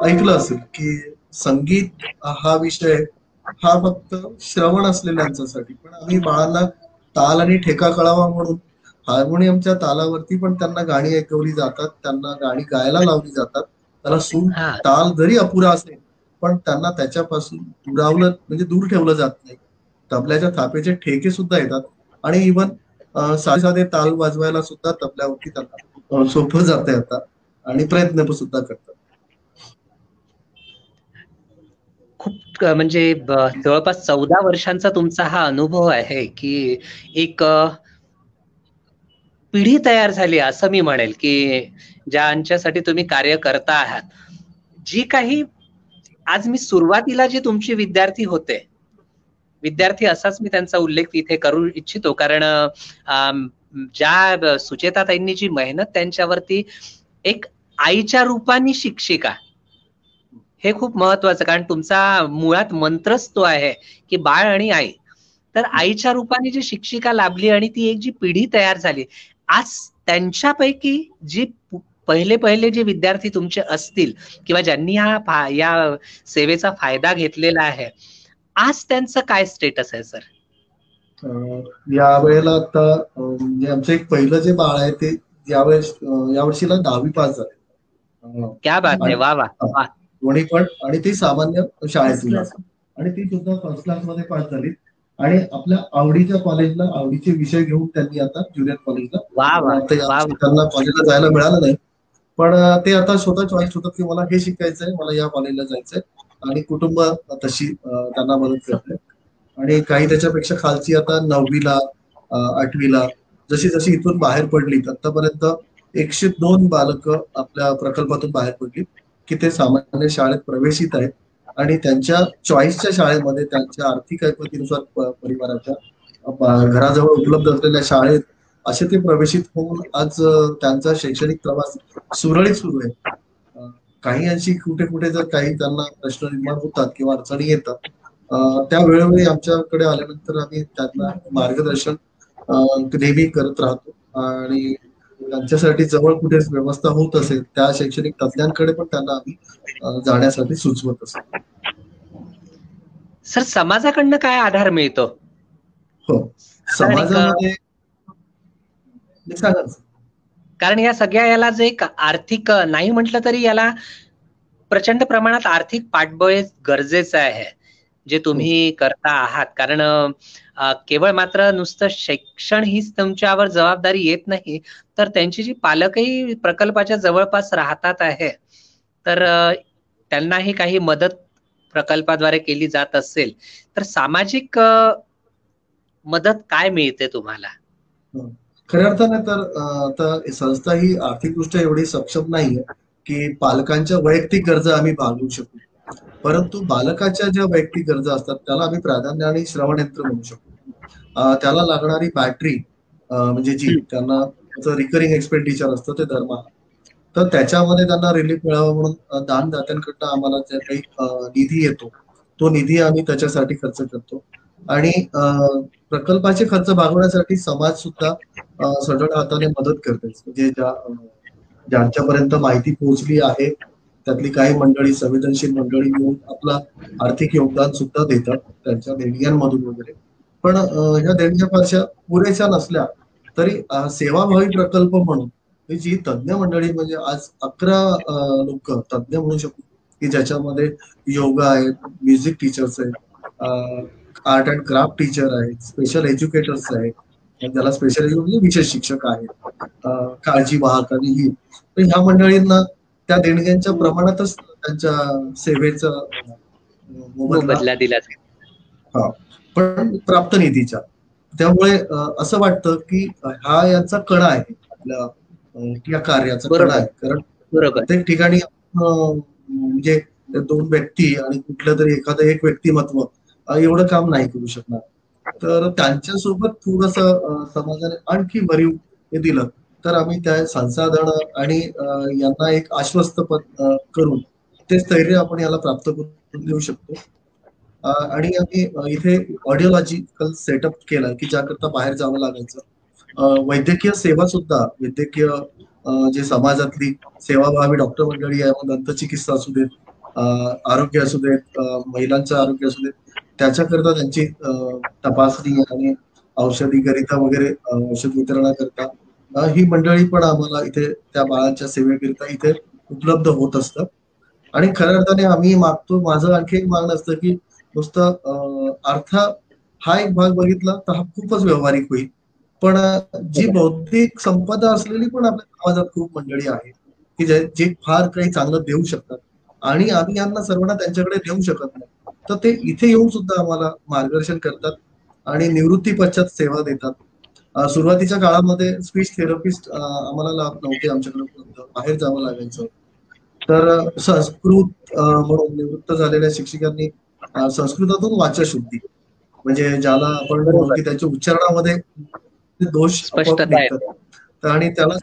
ऐकलं असेल की संगीत हा विषय हा फक्त श्रवण असलेल्यांच्यासाठी पण आम्ही बाळांना ताल आणि ठेका कळावा म्हणून. हार्मोनियमच्या तालावरती पण त्यांना गाणी ऐकवली जातात त्यांना गाणी गायला लावली जातात. त्याला सूर ताल जरी अपुरा असेल पण त्यांना त्याच्यापासून दुरावलं म्हणजे दूर ठेवलं जात नाही. तबल्याच्या थापेचे ठेके सुद्धा येतात. आणि इवन साधे साधे ताल वाजवायला सुद्धा तबल्यावरती त्यांना सोपं जाते आता आणि प्रयत्न सुद्धा करतात. खूप म्हणजे जवळपास चौदा वर्षांचा तुमचा हा अनुभव आहे की एक पिढी तयार झाली असं मी म्हणेल की ज्यांच्यासाठी तुम्ही कार्य करता आहात. जी काही आज मी सुरुवातीला जे तुमचे विद्यार्थी होते विद्यार्थी असाच मी त्यांचा उल्लेख इथे करू इच्छितो. कारण ज्या सुचेताताईंनी जी मेहनत त्यांच्यावरती एक आईच्या रूपाने शिक्षिका हे खूप महत्वाचं कारण तुमचा मुळात मंत्रच तो आहे की बाळ आणि आई. तर आईच्या रूपाने जी शिक्षिका लाभली आणि ती एक जी पिढी तयार झाली आज त्यांच्यापैकी जी पहिले पहिले जे विद्यार्थी तुमचे असतील किंवा ज्यांनी हा या सेवेचा फायदा घेतलेला आहे आज त्यांचं काय स्टेटस आहे सर या वेळेला आता म्हणजे आमचं एक पहिलं जे बाळ आहे ते यावेळेस या वर्षीला दहावी पास झाले. क्या बात आहे. वा वा. दोन्ही पण. आणि ते सामान्य शाळेतून आणि ती सुद्धा फर्स्ट क्लासमध्ये पास झाली. आणि आपल्या आवडीच्या कॉलेजला आवडीचे विषय घेऊन त्यांनी आता ज्युनियर कॉलेजला त्यांना कॉलेजला जायला मिळालं नाही. पण ते आता स्वतः चॉईस होतात की मला हे शिकायचंय मला या कॉलेजला जायचंय. आणि कुटुंब तशी त्यांना मदत करते आणि काही त्याच्यापेक्षा खालची आता नववीला आठवीला जशी जशी इथून बाहेर पडली आतापर्यंत एकशे दोन बालक आपल्या प्रकल्पातून बाहेर पडली की ते सामान्य शाळेत प्रवेशित आहेत आणि त्यांच्या चॉईसच्या शाळेमध्ये त्यांच्या आर्थिक ऐपतीनुसार परिवाराच्या घराजवळ उपलब्ध असलेल्या शाळेत असे ते प्रवेशित होऊन आज त्यांचा शैक्षणिक प्रवास सुरळीत सुरू आहे. काही अंशी कुठे कुठे जर काही त्यांना प्रश्न निर्माण होतात किंवा अडचणी येतात त्या वेळोवेळी आमच्याकडे आल्यानंतर आम्ही त्यांना मार्गदर्शन नेहमी करत राहतो. आणि त्यांच्यासाठी जवळ कुठे व्यवस्था होत असेल त्या शैक्षणिक तज्ञांकडे पण त्यांना आम्ही जाण्यासाठी सुचवत असतो. सर समाजाकडनं काय आधार मिळतो? हो. समाजामध्ये. कारण या सगळ्या याला जे एक आर्थिक नाही म्हटलं तरी याला प्रचंड प्रमाणात आर्थिक पाठबळ गरजेचं आहे जे तुम्ही करता आहात. कारण केवळ मात्र नुसतं शिक्षण हीच तुमच्यावर जबाबदारी येत नाही तर त्यांची जी पालकही प्रकल्पाच्या जवळपास राहतात आहे तर त्यांनाही काही मदत प्रकल्पाद्वारे केली जात असेल तर सामाजिक मदत काय मिळते तुम्हाला? हो. खऱ्या अर्थाने तर आता संस्था ही आर्थिकदृष्ट्या एवढी सक्षम नाहीये की पालकांच्या वैयक्तिक गरजा आम्ही भागवू शकू. परंतु बालकाच्या ज्या वैयक्तिक गरजा असतात त्याला आम्ही प्राधान्य आणि श्रवण यंत्र म्हणू शकतो. त्याला लागणारी बॅटरी म्हणजे जी त्यांना रिकरिंग एक्सपेंडिचर असतं ते दरमहा. तर त्याच्यामध्ये त्यांना रिलीफ मिळावा म्हणून दानदात्यांकडनं आम्हाला जे काही निधी येतो तो निधी आम्ही त्याच्यासाठी खर्च करतो. आणि प्रकल्पाचे खर्च भागवण्यासाठी समाज सुद्धा सढळ हाताने मदत करते. म्हणजे ज्या ज्यांच्यापर्यंत माहिती पोहोचली आहे त्यातली काही मंडळी संवेदनशील मंडळी येऊन आपला आर्थिक योगदान सुद्धा देतात त्यांच्या देणग्यांमधून वगैरे. पण ह्या देणग्या फारशा पुरेशा नसल्या तरी सेवाभावी प्रकल्प म्हणून ही जी तज्ज्ञ मंडळी म्हणजे आज अकरा लोक तज्ज्ञ म्हणू शकतो की ज्याच्यामध्ये योगा आहेत म्युझिक टीचर्स आहेत आर्ट अँड क्राफ्ट टीचर आहेत स्पेशल एज्युकेटर्स आहेत ज्याला स्पेशल म्हणजे विशेष शिक्षक आहेत काळजी वाहक आणि ही. तर ह्या मंडळींना त्या देणग्यांच्या प्रमाणातच त्यांच्या सेवेचा मोबदला दिला. पण प्राप्त निधीच्या. त्यामुळे असं वाटतं की हा यांचा कणा आहे. आपल्या या कार्याचा. कणा आहे. कारण प्रत्येक ठिकाणी म्हणजे दोन व्यक्ती आणि कुठलं तरी एखादं एक व्यक्तिमत्व एवढं काम नाही करू शकणार. तर त्यांच्यासोबत थोडस समाजाने आणखी भरीव हे दिलं. तर आम्ही त्या संसाधन आणि यांना एक आश्वस्त करून ते स्थैर्य आपण याला प्राप्त करून देऊ शकतो. आणि आम्ही इथे ऑडिओलॉजिकल सेटअप केला की ज्याकरता बाहेर जावं लागायचं. वैद्यकीय सेवा सुद्धा वैद्यकीय जे समाजातली सेवाभावी डॉक्टर मंडळी आहे मग दंतचिकित्सा असू देत आरोग्य असू देत महिलांचं आरोग्य असू देत त्याच्याकरता त्यांची तपासणी आणि औषधी करिता वगैरे औषध वितरणाकरता ही मंडळी पण आम्हाला इथे त्या बाळांच्या सेवेकरिता इथे उपलब्ध होत असतं आणि खऱ्या अर्थाने आम्ही मागतो माझं आणखी एक मागणं असतं की नुसतं अर्थ हा एक भाग बघितला तर हा खूपच व्यावहारिक होईल. पण जी बौद्धिक संपदा असलेली पण आपल्या समाजात खूप मंडळी आहे की जे जे फार काही चांगलं देऊ शकतात. आणि आम्ही यांना सर्वांना त्यांच्याकडे देऊ शकत नाही. तर ते इथे येऊन सुद्धा आम्हाला मार्गदर्शन करतात आणि निवृत्ती पश्चात सेवा देतात. सुरुवातीच्या काळामध्ये स्पीच थेरपिस्ट आम्हाला लाभ नव्हते आमच्याकडे बाहेर जावं लागायचं. तर संस्कृत म्हणून निवृत्त झालेल्या शिक्षकांनी संस्कृतातून वाचशुद्धी. म्हणजे ज्याला आपण त्याच्या उच्चारणामध्ये दोष. तर आणि त्याला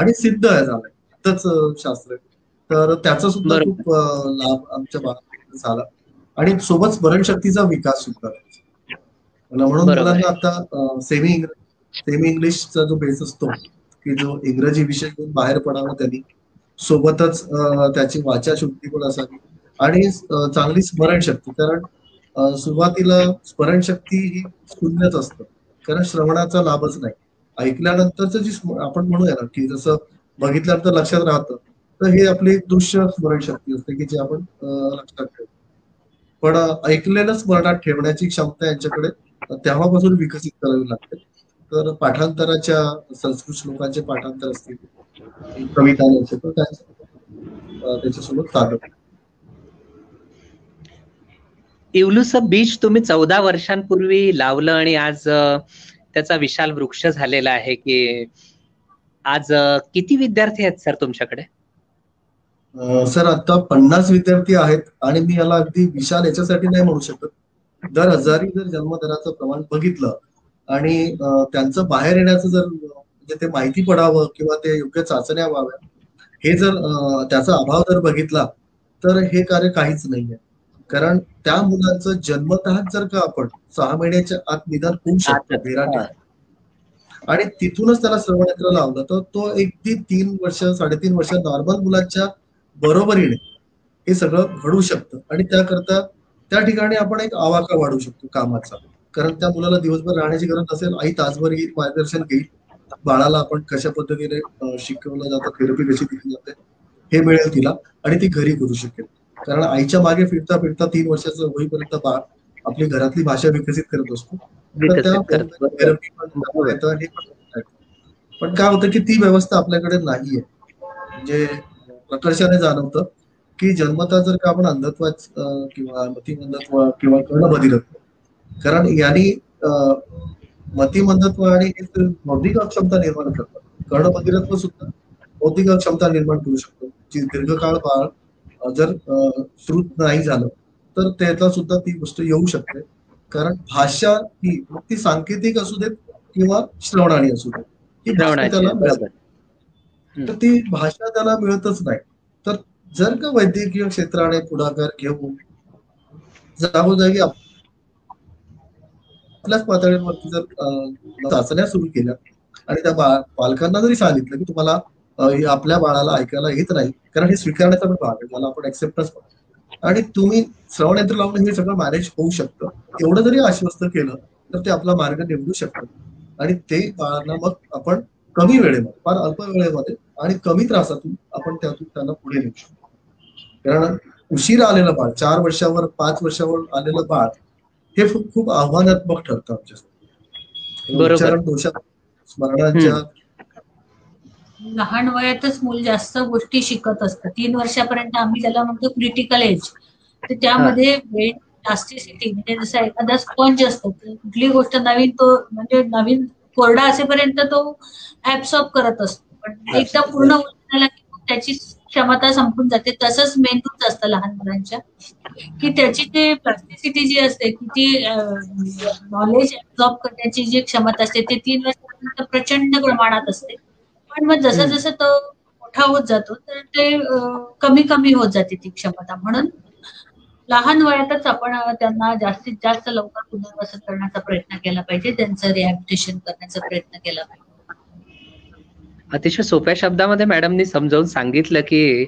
आणि सिद्ध आहे झालंय अं, शास्त्र. तर त्याचा सुद्धा. खूप लाभ आमच्या भागात झाला. आणि सोबत स्मरणशक्तीचा विकास सुद्धा. म्हणून मुलांना आता सेमी इंग्लिश सेमी इंग्लिशचा जो बेस असतो की जो इंग्रजी विषय घेऊन बाहेर पडावा त्यांनी सोबतच त्याची वाचा शुद्धी पण असावी. आणि चांगली स्मरणशक्ती कारण सुरुवातीला स्मरणशक्ती ही शून्यच असतं. कारण श्रवणाचा लाभच नाही. ऐकल्यानंतरच जी आपण म्हणूया ना की जसं बघितल्यानंतर लक्षात राहतं तर हे आपली दृश्य स्मरणशक्ती असते की जे आपण लक्षात ठेवतो. पण ऐकलेलंच मनात ठेवण्याची क्षमता यांच्याकडे तेव्हापासून विकसित करावी लागते. तर पाठांतराच्या संस्कृत श्लोकांचे पाठांतर असतील. कविता त्याच्यासोबत साधक इवलूस बीज तुम्ही चौदा वर्षांपूर्वी लावलं आणि आज त्याचा विशाल वृक्ष झालेला आहे की आज किती विद्यार्थी आहेत सर तुमच्याकडे? सर आता पन्नास विद्यार्थी आहेत आणि मी याला अगदी विशाल याच्यासाठी नाही म्हणू शकत. दर हजारी जर जन्मदराचं प्रमाण बघितलं आणि त्यांचं बाहेर येण्याचं जर म्हणजे ते माहिती पडावं किंवा ते योग्य चाचण्या व्हाव्या हे जर त्याचा अभाव जर बघितला तर हे कार्य काहीच नाहीये. कारण त्या मुलांचं जन्मतः जर का आपण सहा महिन्याच्या आत निदान होऊ शकतो आणि तिथूनच त्याला श्रवणयंत्र लावलं तर तो अगदी तीन वर्ष साडेतीन वर्ष नॉर्मल मुलांच्या बरोबरीने हे सगळं घडू शकतं. आणि त्याकरता त्या ठिकाणी आपण एक आवाका वाढवू शकतो कामाचा. कारण त्या मुलाला दिवसभर राहण्याची गरज नसेल आई तासभर येईल मार्गदर्शन घेईल. बाळाला आपण कशा पद्धतीने शिकवलं जातं थेरपी कशी दिली जाते हे मिळेल तिला आणि ती घरी करू शकेल. कारण आईच्या मागे फिरता फिरता तीन वर्षाचं होईपर्यंत बाळ आपली घरातली भाषा विकसित करत असतो. पण काय होतं की ती व्यवस्था आपल्याकडे नाहीये. म्हणजे प्रकर्षाने जाणवतं. की जन्मता जर का आपण अंधत्व किंवा मतिमंदत्व किंवा कर्णबधिरत्व कारण यांनी मतिमंदत्व आणि बौद्धिक क्षमता निर्माण करतात. कर्णबधिरत्व सुद्धा बौद्धिक क्षमता निर्माण करू शकतो. जी दीर्घकाळ बाळ जर श्रुत नाही झालं तर त्याचा सुद्धा ती गोष्ट येऊ शकते. कारण भाषा ही मग ती सांकेतिक असू देत किंवा श्रवणाणी असू देत. ही त्याला तर ती भाषा त्याला मिळतच नाही. तर जर का वैद्यकीय क्षेत्राने पुढाकार घेऊन जागोजागी आपल्याच पातळीवरती जर चाचण्या सुरू केल्या आणि त्या पालकांना जरी सांगितलं की तुम्हाला आपल्या बाळाला ऐकायला येत नाही कारण हे स्वीकारण्याचा पण भाग आहे त्याला आपण ऍक्सेप्टच आणि तुम्ही श्रवण यंत्र लावून हे सगळं मॅनेज होऊ शकतं. एवढं जरी आश्वस्त केलं तर ते आपला मार्ग निवडू शकतात आणि ते बाळांना मग आपण कमी वेळेमध्ये फार अल्प वेळेमध्ये आणि कमी त्रासातून आपण त्यातून त्यांना पुढे नेऊ शकतो. कारण उशीर आलेलं बाळ चार वर्षावर पाच वर्षावर आलेलं बाळ हे खूप आव्हानात्मक ठरतं आमच्यासाठी. दोषात स्मरणाच्या लहान वयातच मूल जास्त गोष्टी शिकत असतं. तीन वर्षापर्यंत आम्ही त्याला म्हणतो क्रिटिकल एज तर त्यामध्ये प्लास्टिसिटी म्हणजे जसं एखादा स्पंज असतो कुठली गोष्ट नवीन तो म्हणजे नवीन कोरडा असेपर्यंत तो ऍब्सॉर्ब करत असतो. पण एकदा पूर्ण त्याची क्षमता संपून जाते. तसंच मेंदूच असतं लहान मुलांच्या. की त्याची ती प्लास्टिसिटी जी असते की ती नॉलेज ऍब्झॉर्ब करण्याची जी क्षमता असते ती तीन वर्षापर्यंत प्रचंड प्रमाणात असते. पण मग जसं जसं तो मोठा होत जातो तर ते कमी कमी होत जाते ती क्षमता. म्हणून लहान वयातच आपण त्यांना जास्तीत जास्त लवकर पुनर्वसन करण्याचा प्रयत्न केला पाहिजे. त्यांचं रिहॅबिटेशन करण्याचा प्रयत्न केला पाहिजे. अतिशय सोप्या शब्दामध्ये मॅडमनी समजावून सांगितलं की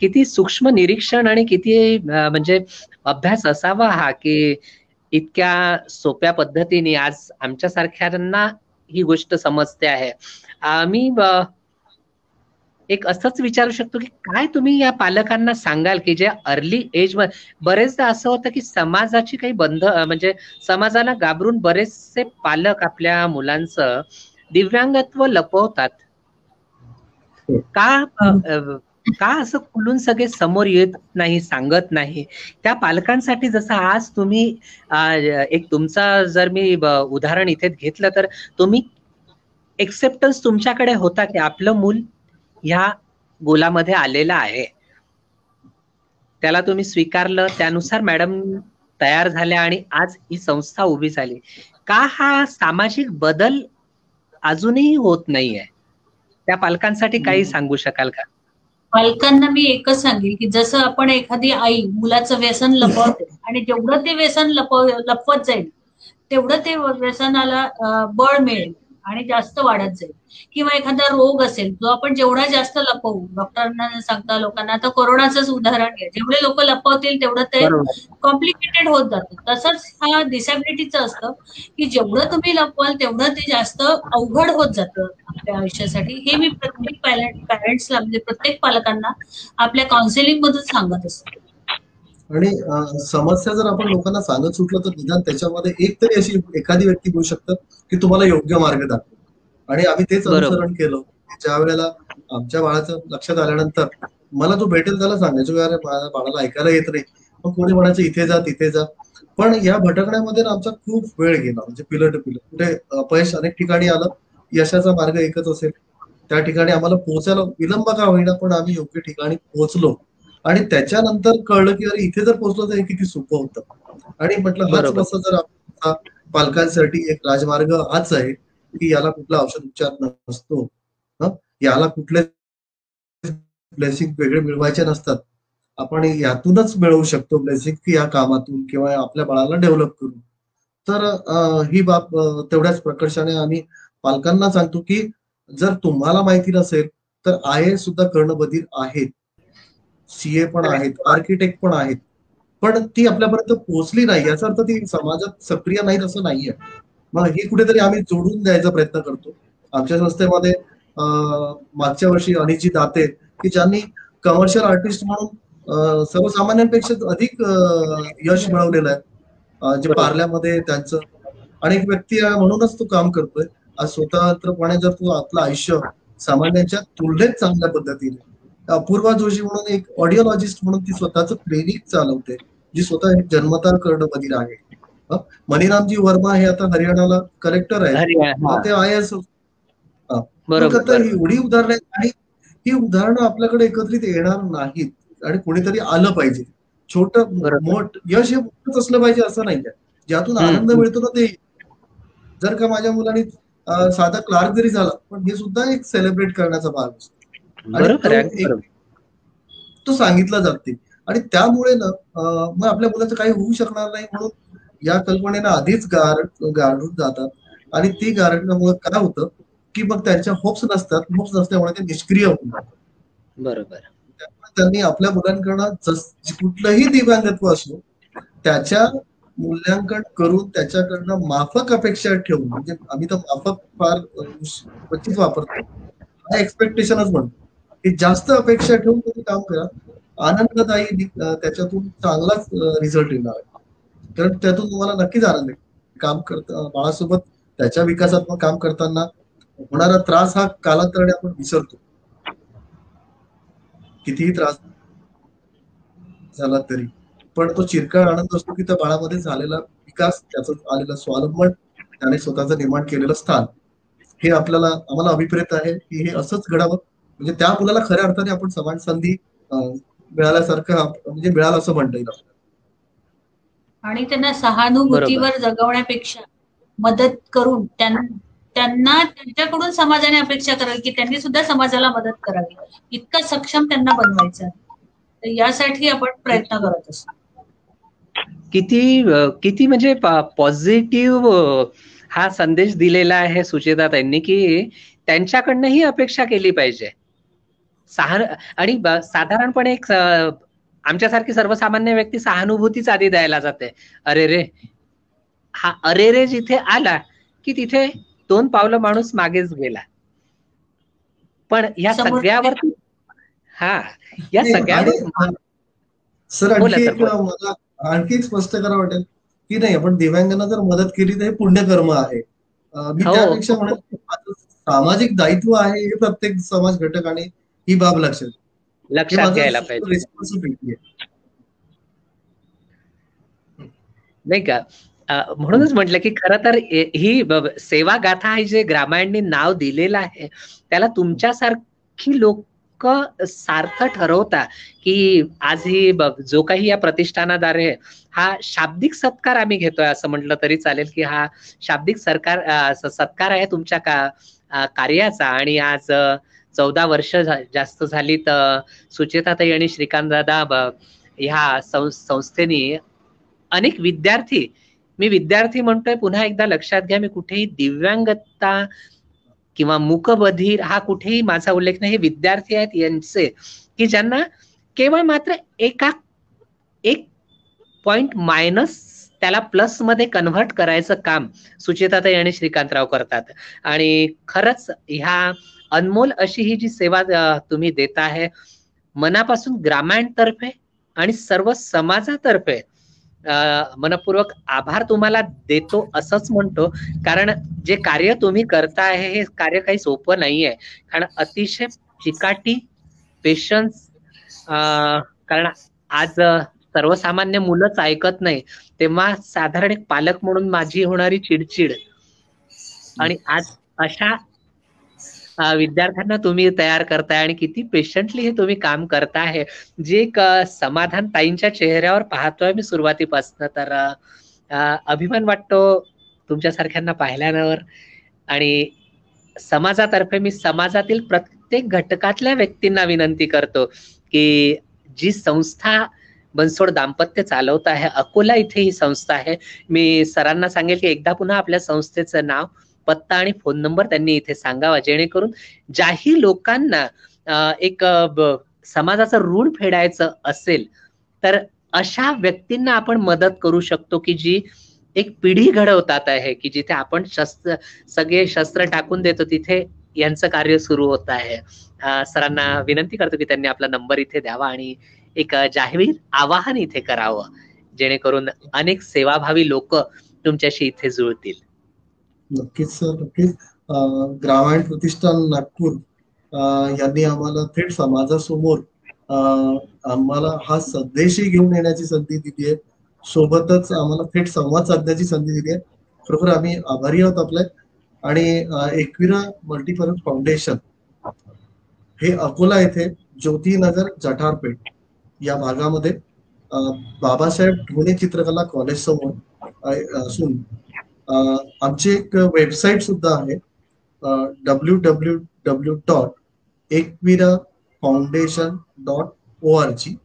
किती सूक्ष्म निरीक्षण आणि किती म्हणजे अभ्यास असावा हा की इतक्या सोप्या पद्धतीने आज आमच्या सारख्यांना ही गोष्ट समजते आहे. आम्ही एक असंच विचारू शकतो की काय तुम्ही या पालकांना सांगाल की जे अर्ली एज बरेचदा असं होतं की समाजाची काही बंध म्हणजे समाजाला घाबरून बरेचसे पालक आपल्या मुलांचं दिव्यांगत्व लपवतात. का का असं खुलून सगळे समोर येत नाही सांगत नाही? त्या पालकांसाठी जसं आज तुम्ही एक तुमचा जर मी उदाहरण इथे घेतलं तर तुम्ही एक्सेप्टन्स तुमच्याकडे होता की आपलं मूल ह्या गोलामध्ये आलेलं आहे? त्याला तुम्ही स्वीकारलं त्यानुसार मॅडम तयार झाल्या आणि आज ही संस्था उभी झाली. का हा सामाजिक बदल अजूनही होत नाहीये? त्या पालकांसाठी काही सांगू शकाल का? पालकांना मी एकच सांगेल की जसं आपण एखादी आई मुलाचं व्यसन लपवते आणि जेवढं ते व्यसन लपव लपवत जाईल तेवढं ते व्यसनाला बळ मिळेल. आणि जास्त वाढत जाईल. किंवा एखादा रोग असेल जो आपण जेवढा जास्त लपवू डॉक्टरांना सांगता लोकांना आता कोरोनाचंच उदाहरण घ्या. जेवढे लोक लपवतील तेवढं ते कॉम्प्लिकेटेड होत जातं. तसंच हा डिसॅबिलिटीचं असतं की जेवढं तुम्ही लपवाल तेवढं ते जास्त अवघड होत जातं आपल्या आयुष्यासाठी. हे मी प्रत्येक पॅरेंट्सला म्हणजे प्रत्येक पालकांना आपल्या काउन्सिलिंग मधून सांगत असतो. आणि समस्या जर आपण लोकांना सांगत सुटलं तर निदान त्याच्यामध्ये एक तरी अशी एखादी व्यक्ती बोलू शकतात की तुम्हाला योग्य मार्ग दाखव. आणि आम्ही तेच अनुसरण केलं. ज्या वेळेला आमच्या बाळाचं लक्षात आल्यानंतर मला जो भेटेल त्याला सांगायचो अरे बाळाला ऐकायला येत नाही. मग कोणी म्हणायचं इथे जा तिथे जा. पण या भटकण्यामध्ये आमचा खूप वेळ गेला. म्हणजे पिलं टू पिलं कुठे अपयश अनेक ठिकाणी आलं. यशाचा मार्ग एकच असेल. त्या ठिकाणी आम्हाला पोहोचायला विलंब का होईना पण आम्ही योग्य ठिकाणी पोहोचलो. आणि त्याच्यानंतर कळलं की अरे इथे जर पोहोचलो तर हे किती सोपं होतं. आणि म्हटलं कसं जर पालकांसाठी एक राजमार्ग हाच आहे की याला कुठला औषध उपचार नसतो याला कुठले ब्लेसिंग वेगळे मिळवायचे नसतात. आपण यातूनच मिळवू शकतो ब्लेसिंग की या कामातून किंवा आपल्या बाळाला डेव्हलप करून. तर ही बाब तेवढ्याच प्रकर्षाने आम्ही पालकांना सांगतो की जर तुम्हाला माहिती नसेल तर आय सुद्धा कर्णबधीर आहेत. सीए पण आहेत आर्किटेक्ट पण आहेत. पण ती आपल्यापर्यंत पोहोचली नाही याचा अर्थ ती समाजात सक्रिय नाहीत असं नाहीये. मग हे कुठेतरी आम्ही जोडून द्यायचा प्रयत्न करतो. आमच्या संस्थेमध्ये मागच्या वर्षी अनिजी दाते की ज्यांनी कमर्शियल आर्टिस्ट म्हणून सर्वसामान्यांपेक्षा अधिक यश मिळवलेलं आहे. जे पार्ल्यामध्ये त्यांचं आणि एक व्यक्ती म्हणूनच तो काम करतोय. आज स्वतंत्रपणे जर तू आपलं आयुष्य सामान्यांच्या तुलनेत चांगल्या पद्धतीने अपूर्वा जोशी म्हणून एक ऑडिओलॉजिस्ट म्हणून ती स्वतःच क्लिनिक चालवते जी स्वतः जन्मता कर्णबधीर आहे. मणिरामजी वर्मा हे आता हरियाणाला कलेक्टर आहेत. ते आय एस एवढी उदाहरणं आहेत आणि ही उदाहरणं आपल्याकडे एकत्रित येणार नाहीत आणि कोणीतरी आलं पाहिजे. छोट मोठ यश हे मोठच असलं पाहिजे असं नाही ज्यातून आनंद मिळतो ना ते. जर का माझ्या मुलांनी साधा क्लार्क जरी झाला पण हे सुद्धा एक सेलिब्रेट करण्याचा भाग असतो. तो सांगितला जाते आणि त्यामुळे ना मग आपल्या मुलाचं काही होऊ शकणार नाही म्हणून या कल्पनेला आधीच गार गाडून जातात. आणि ती गारडण्यामुळे काय होतं की मग त्यांच्या होप्स नसतात होप्स नसल्यामुळे ते निष्क्रिय होऊन बरोबर. त्यामुळे त्यांनी आपल्या मुलांकडनं कुठलंही दिव्यांगत्व असो त्याच्या मूल्यांकन करून त्याच्याकडनं माफक अपेक्षा ठेवून म्हणजे आम्ही तर माफक फार क्वचित वापरतो. एक्सपेक्टेशनच म्हणतो. की जास्त अपेक्षा ठेवून तुम्ही काम करा. आनंददायी त्याच्यातून चांगलाच रिझल्ट येणार आहे. कारण त्यातून तुम्हाला नक्कीच आनंद काम करता बाळासोबत त्याच्या विकासात्मक काम करताना होणारा त्रास हा कालांतराने आपण विसरतो. कितीही त्रास झाला तरी. पण तो चिरकाळ आनंद असतो की त्या बाळामध्ये झालेला विकास त्याचं आलेला स्वावलंबन त्याने स्वतःचं निर्माण केलेलं स्थान हे आपल्याला आम्हाला अभिप्रेत आहे की हे असंच घडावं म्हणजे त्या मुलाला खऱ्या अर्थाने आपण समान संधी मिळाल्यासारखं म्हणजे मिळालं असं म्हणता येईल आणि त्यांना सहानुभूतीवर जगवण्यापेक्षा मदत करून त्यांना त्यांच्याकडून समाजाने अपेक्षा करावी की त्यांनी सुद्धा समाजाला मदत करावी. इतका सक्षम त्यांना बनवायचं तर यासाठी आपण प्रयत्न करत असतो. किती किती म्हणजे पॉझिटिव्ह हा संदेश दिलेला आहे सुचेता त्यांनी की त्यांच्याकडनं ही अपेक्षा केली पाहिजे. सहान आणि साधारणपणे एक आमच्यासारखी सर्वसामान्य व्यक्ती सहानुभूतीच आधी द्यायला जाते. अरे रे हा अरे रे जिथे आला की तिथे दोन पावलं माणूस मागेच गेला. पण या सगळ्यावरती हा या सगळ्यावर सर आणखी एक मला आणखी एक स्पष्ट करा वाटेल की नाही आपण दिव्यांगांना जर मदत केली तर हे पुण्यकर्म आहे. मी हो. त्यापेक्षा म्हणत सामाजिक दायित्व आहे हे प्रत्येक समाज घटकाने ही बाब लक्षात लक्षात घ्यायला पाहिजे. नाही का? म्हणूनच म्हटलं की खर तर ही सेवा गाथा आहे जे ग्रामायणनी नाव दिलेलं आहे त्याला तुमच्यासारखी लोक सार्थ ठरवता की आज ही जो काही या प्रतिष्ठानाद्वारे हा शाब्दिक सत्कार आम्ही घेतोय असं म्हटलं तरी चालेल की हा शाब्दिक सरकार सत्कार आहे तुमच्या का कार्याचा आणि आज चौदा वर्ष जास्त झाली तर सुचेताताई आणि श्रीकांत दादा ह्या संस्थेने अनेक विद्यार्थी मी विद्यार्थी म्हणतोय पुन्हा एकदा लक्षात घ्या मी कुठेही दिव्यांगता किंवा मुकबधीर हा कुठेही माझा उल्लेख नाही हे विद्यार्थी आहेत यांचे की ज्यांना केवळ मात्र एका एक पॉइंट मायनस त्याला प्लसमध्ये कन्व्हर्ट करायचं काम सुचेताताई आणि श्रीकांतराव करतात. आणि खरंच ह्या अनमोल अशी ही जी सेवा तुम्ही देत आहे मनापासून ग्रामायण तर्फे आणि सर्व समाजातर्फे मनपूर्वक आभार तुम्हाला देतो असंच म्हणतो. कारण जे कार्य तुम्ही करता आहे हे कार्य काही सोपं नाहीये. कारण अतिशय चिकाटी पेशन्स कारण आज सर्वसामान्य मुलंच ऐकत नाही. तेव्हा साधारण एक पालक म्हणून माझी होणारी चिडचिड. आणि आज अशा विद्यार्थ्यांना तुम्ही तयार करताय आणि किती पेशंटली हे तुम्ही काम करताय. जे एक समाधान ताईंच्या चेहऱ्यावर पाहतोय मी सुरुवातीपासून तर अभिमान वाटतो तुमच्यासारख्यांना पाहिल्यावर. आणि समाजातर्फे मी समाजातील प्रत्येक घटकातल्या व्यक्तींना विनंती करतो की जी संस्था बनसोड दाम्पत्य चालवत आहे अकोला इथे ही संस्था आहे. मी सरांना सांगेल की एकदा पुन्हा आपल्या संस्थेचं नाव पत्ता आणि फोन नंबर त्यांनी इथे सांगावा जेणेकरून ज्याही लोकांना एक समाजाचं ऋण फेडायचं असेल तर अशा व्यक्तींना आपण मदत करू शकतो की जी एक पिढी घडवतात आहे की जिथे आपण शस्त्र सगळे शस्त्र टाकून देतो तिथे यांचं कार्य सुरू होत आहे. सरांना विनंती करतो की त्यांनी आपला नंबर इथे द्यावा आणि एक जाहीर आवाहन इथे करावं जेणेकरून अनेक सेवाभावी लोक तुमच्याशी इथे जुळतील. नक्कीच सर. नक्कीच. ग्रामीण प्रतिष्ठान नागपूर यांनी आम्हाला थेट समाजासमोर आम्हाला हा संदेशही घेऊन येण्याची संधी दिली आहे. सोबतच आम्हाला थेट संवाद साधण्याची संधी दिली आहे. खरोखर आम्ही आभारी आहोत आपले. आणि एकविरा मल्टीपर्पज फाउंडेशन हे अकोला येथे ज्योतीनगर जठारपेठ या भागामध्ये बाबासाहेब ढोणे चित्रकला कॉलेज समोर असून आमची एक वेबसाईट सुद्धा आहे W W W dot Ekvira foundation dot O R G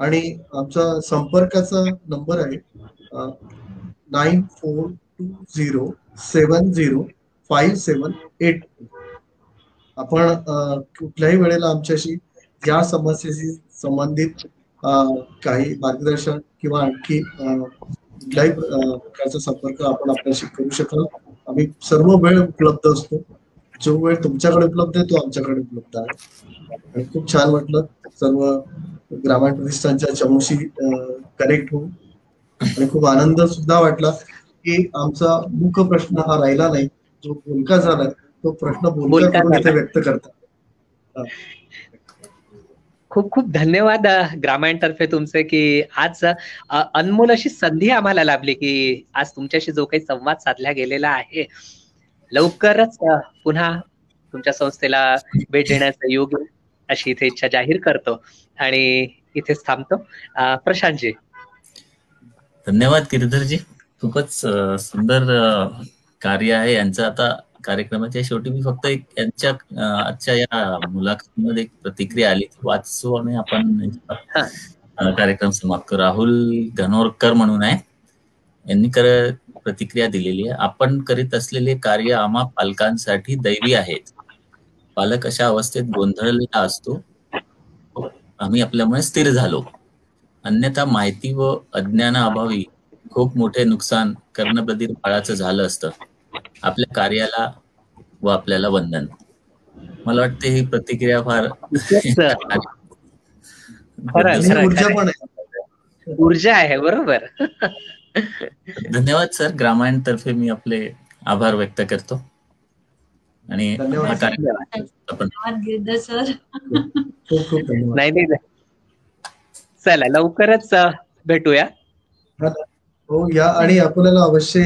आणि आमचा संपर्काचा नंबर आहे nine four two zero seven zero five seven eight आपण कुठल्याही वेळेला आमच्याशी या समस्येशी संबंधित काही मार्गदर्शन किंवा आणखी कुठल्याही प्रकारचा संपर्क आपण आपल्याशी करू शकाल आम्ही सर्व वेळ उपलब्ध असतो. जो वेळ तुमच्याकडे उपलब्ध आहे तो आमच्याकडे उपलब्ध आहे. आणि खूप छान वाटलं सर्व ग्रामीण प्रतिष्ठानच्या चमूशी कनेक्ट होऊन. आणि खूप आनंद सुद्धा वाटला की आमचा मुख्य प्रश्न हा राहिला नाही. जो बोलका झालाय तो प्रश्न बोलका व्यक्त करतात. खूप खूप धन्यवाद तर्फे तुमचे की आज अनमोल अशी संधी आम्हाला लाभली की आज तुमच्याशी जो काही संवाद साधला गेलेला आहे लवकरच पुन्हा तुमच्या संस्थेला भेट देण्याचा योग अशी इथे इच्छा जाहीर करतो आणि इथेच थांबतो. प्रशांतजी. धन्यवाद गिरधरजी. खूपच सुंदर कार्य आहे. यांचं आता कार्यक्रमाच्या शेवटी मी फक्त एक यांच्या आजच्या या मुलाखतीमध्ये एक प्रतिक्रिया आली वाचू आणि आपण कार्यक्रम समाप्त करू. राहुल घनोरकर म्हणून आहे. यांनी कर प्रतिक्रिया दिलेली आहे. आपण करीत असलेले कार्य आम्हा पालकांसाठी दैवी आहेत. पालक अशा अवस्थेत गोंधळलेला असतो. आम्ही आपल्यामुळे स्थिर झालो. अन्यथा माहिती व अज्ञानाअभावी खूप मोठे नुकसान कर्णबधीर बाळाचं झालं असतं. आपल्या कार्याला व आपल्याला वंदन. मला वाटते ही प्रतिक्रिया फार ऊर्जा पण ऊर्जा आहे बरोबर. धन्यवाद सर. ग्रामायण तर्फे मी आपले आभार व्यक्त करतो. आणि हा कार्यक्रम सर. नाही नाही. चला लवकरच भेटूया. हो या आणि आपल्याला अवश्य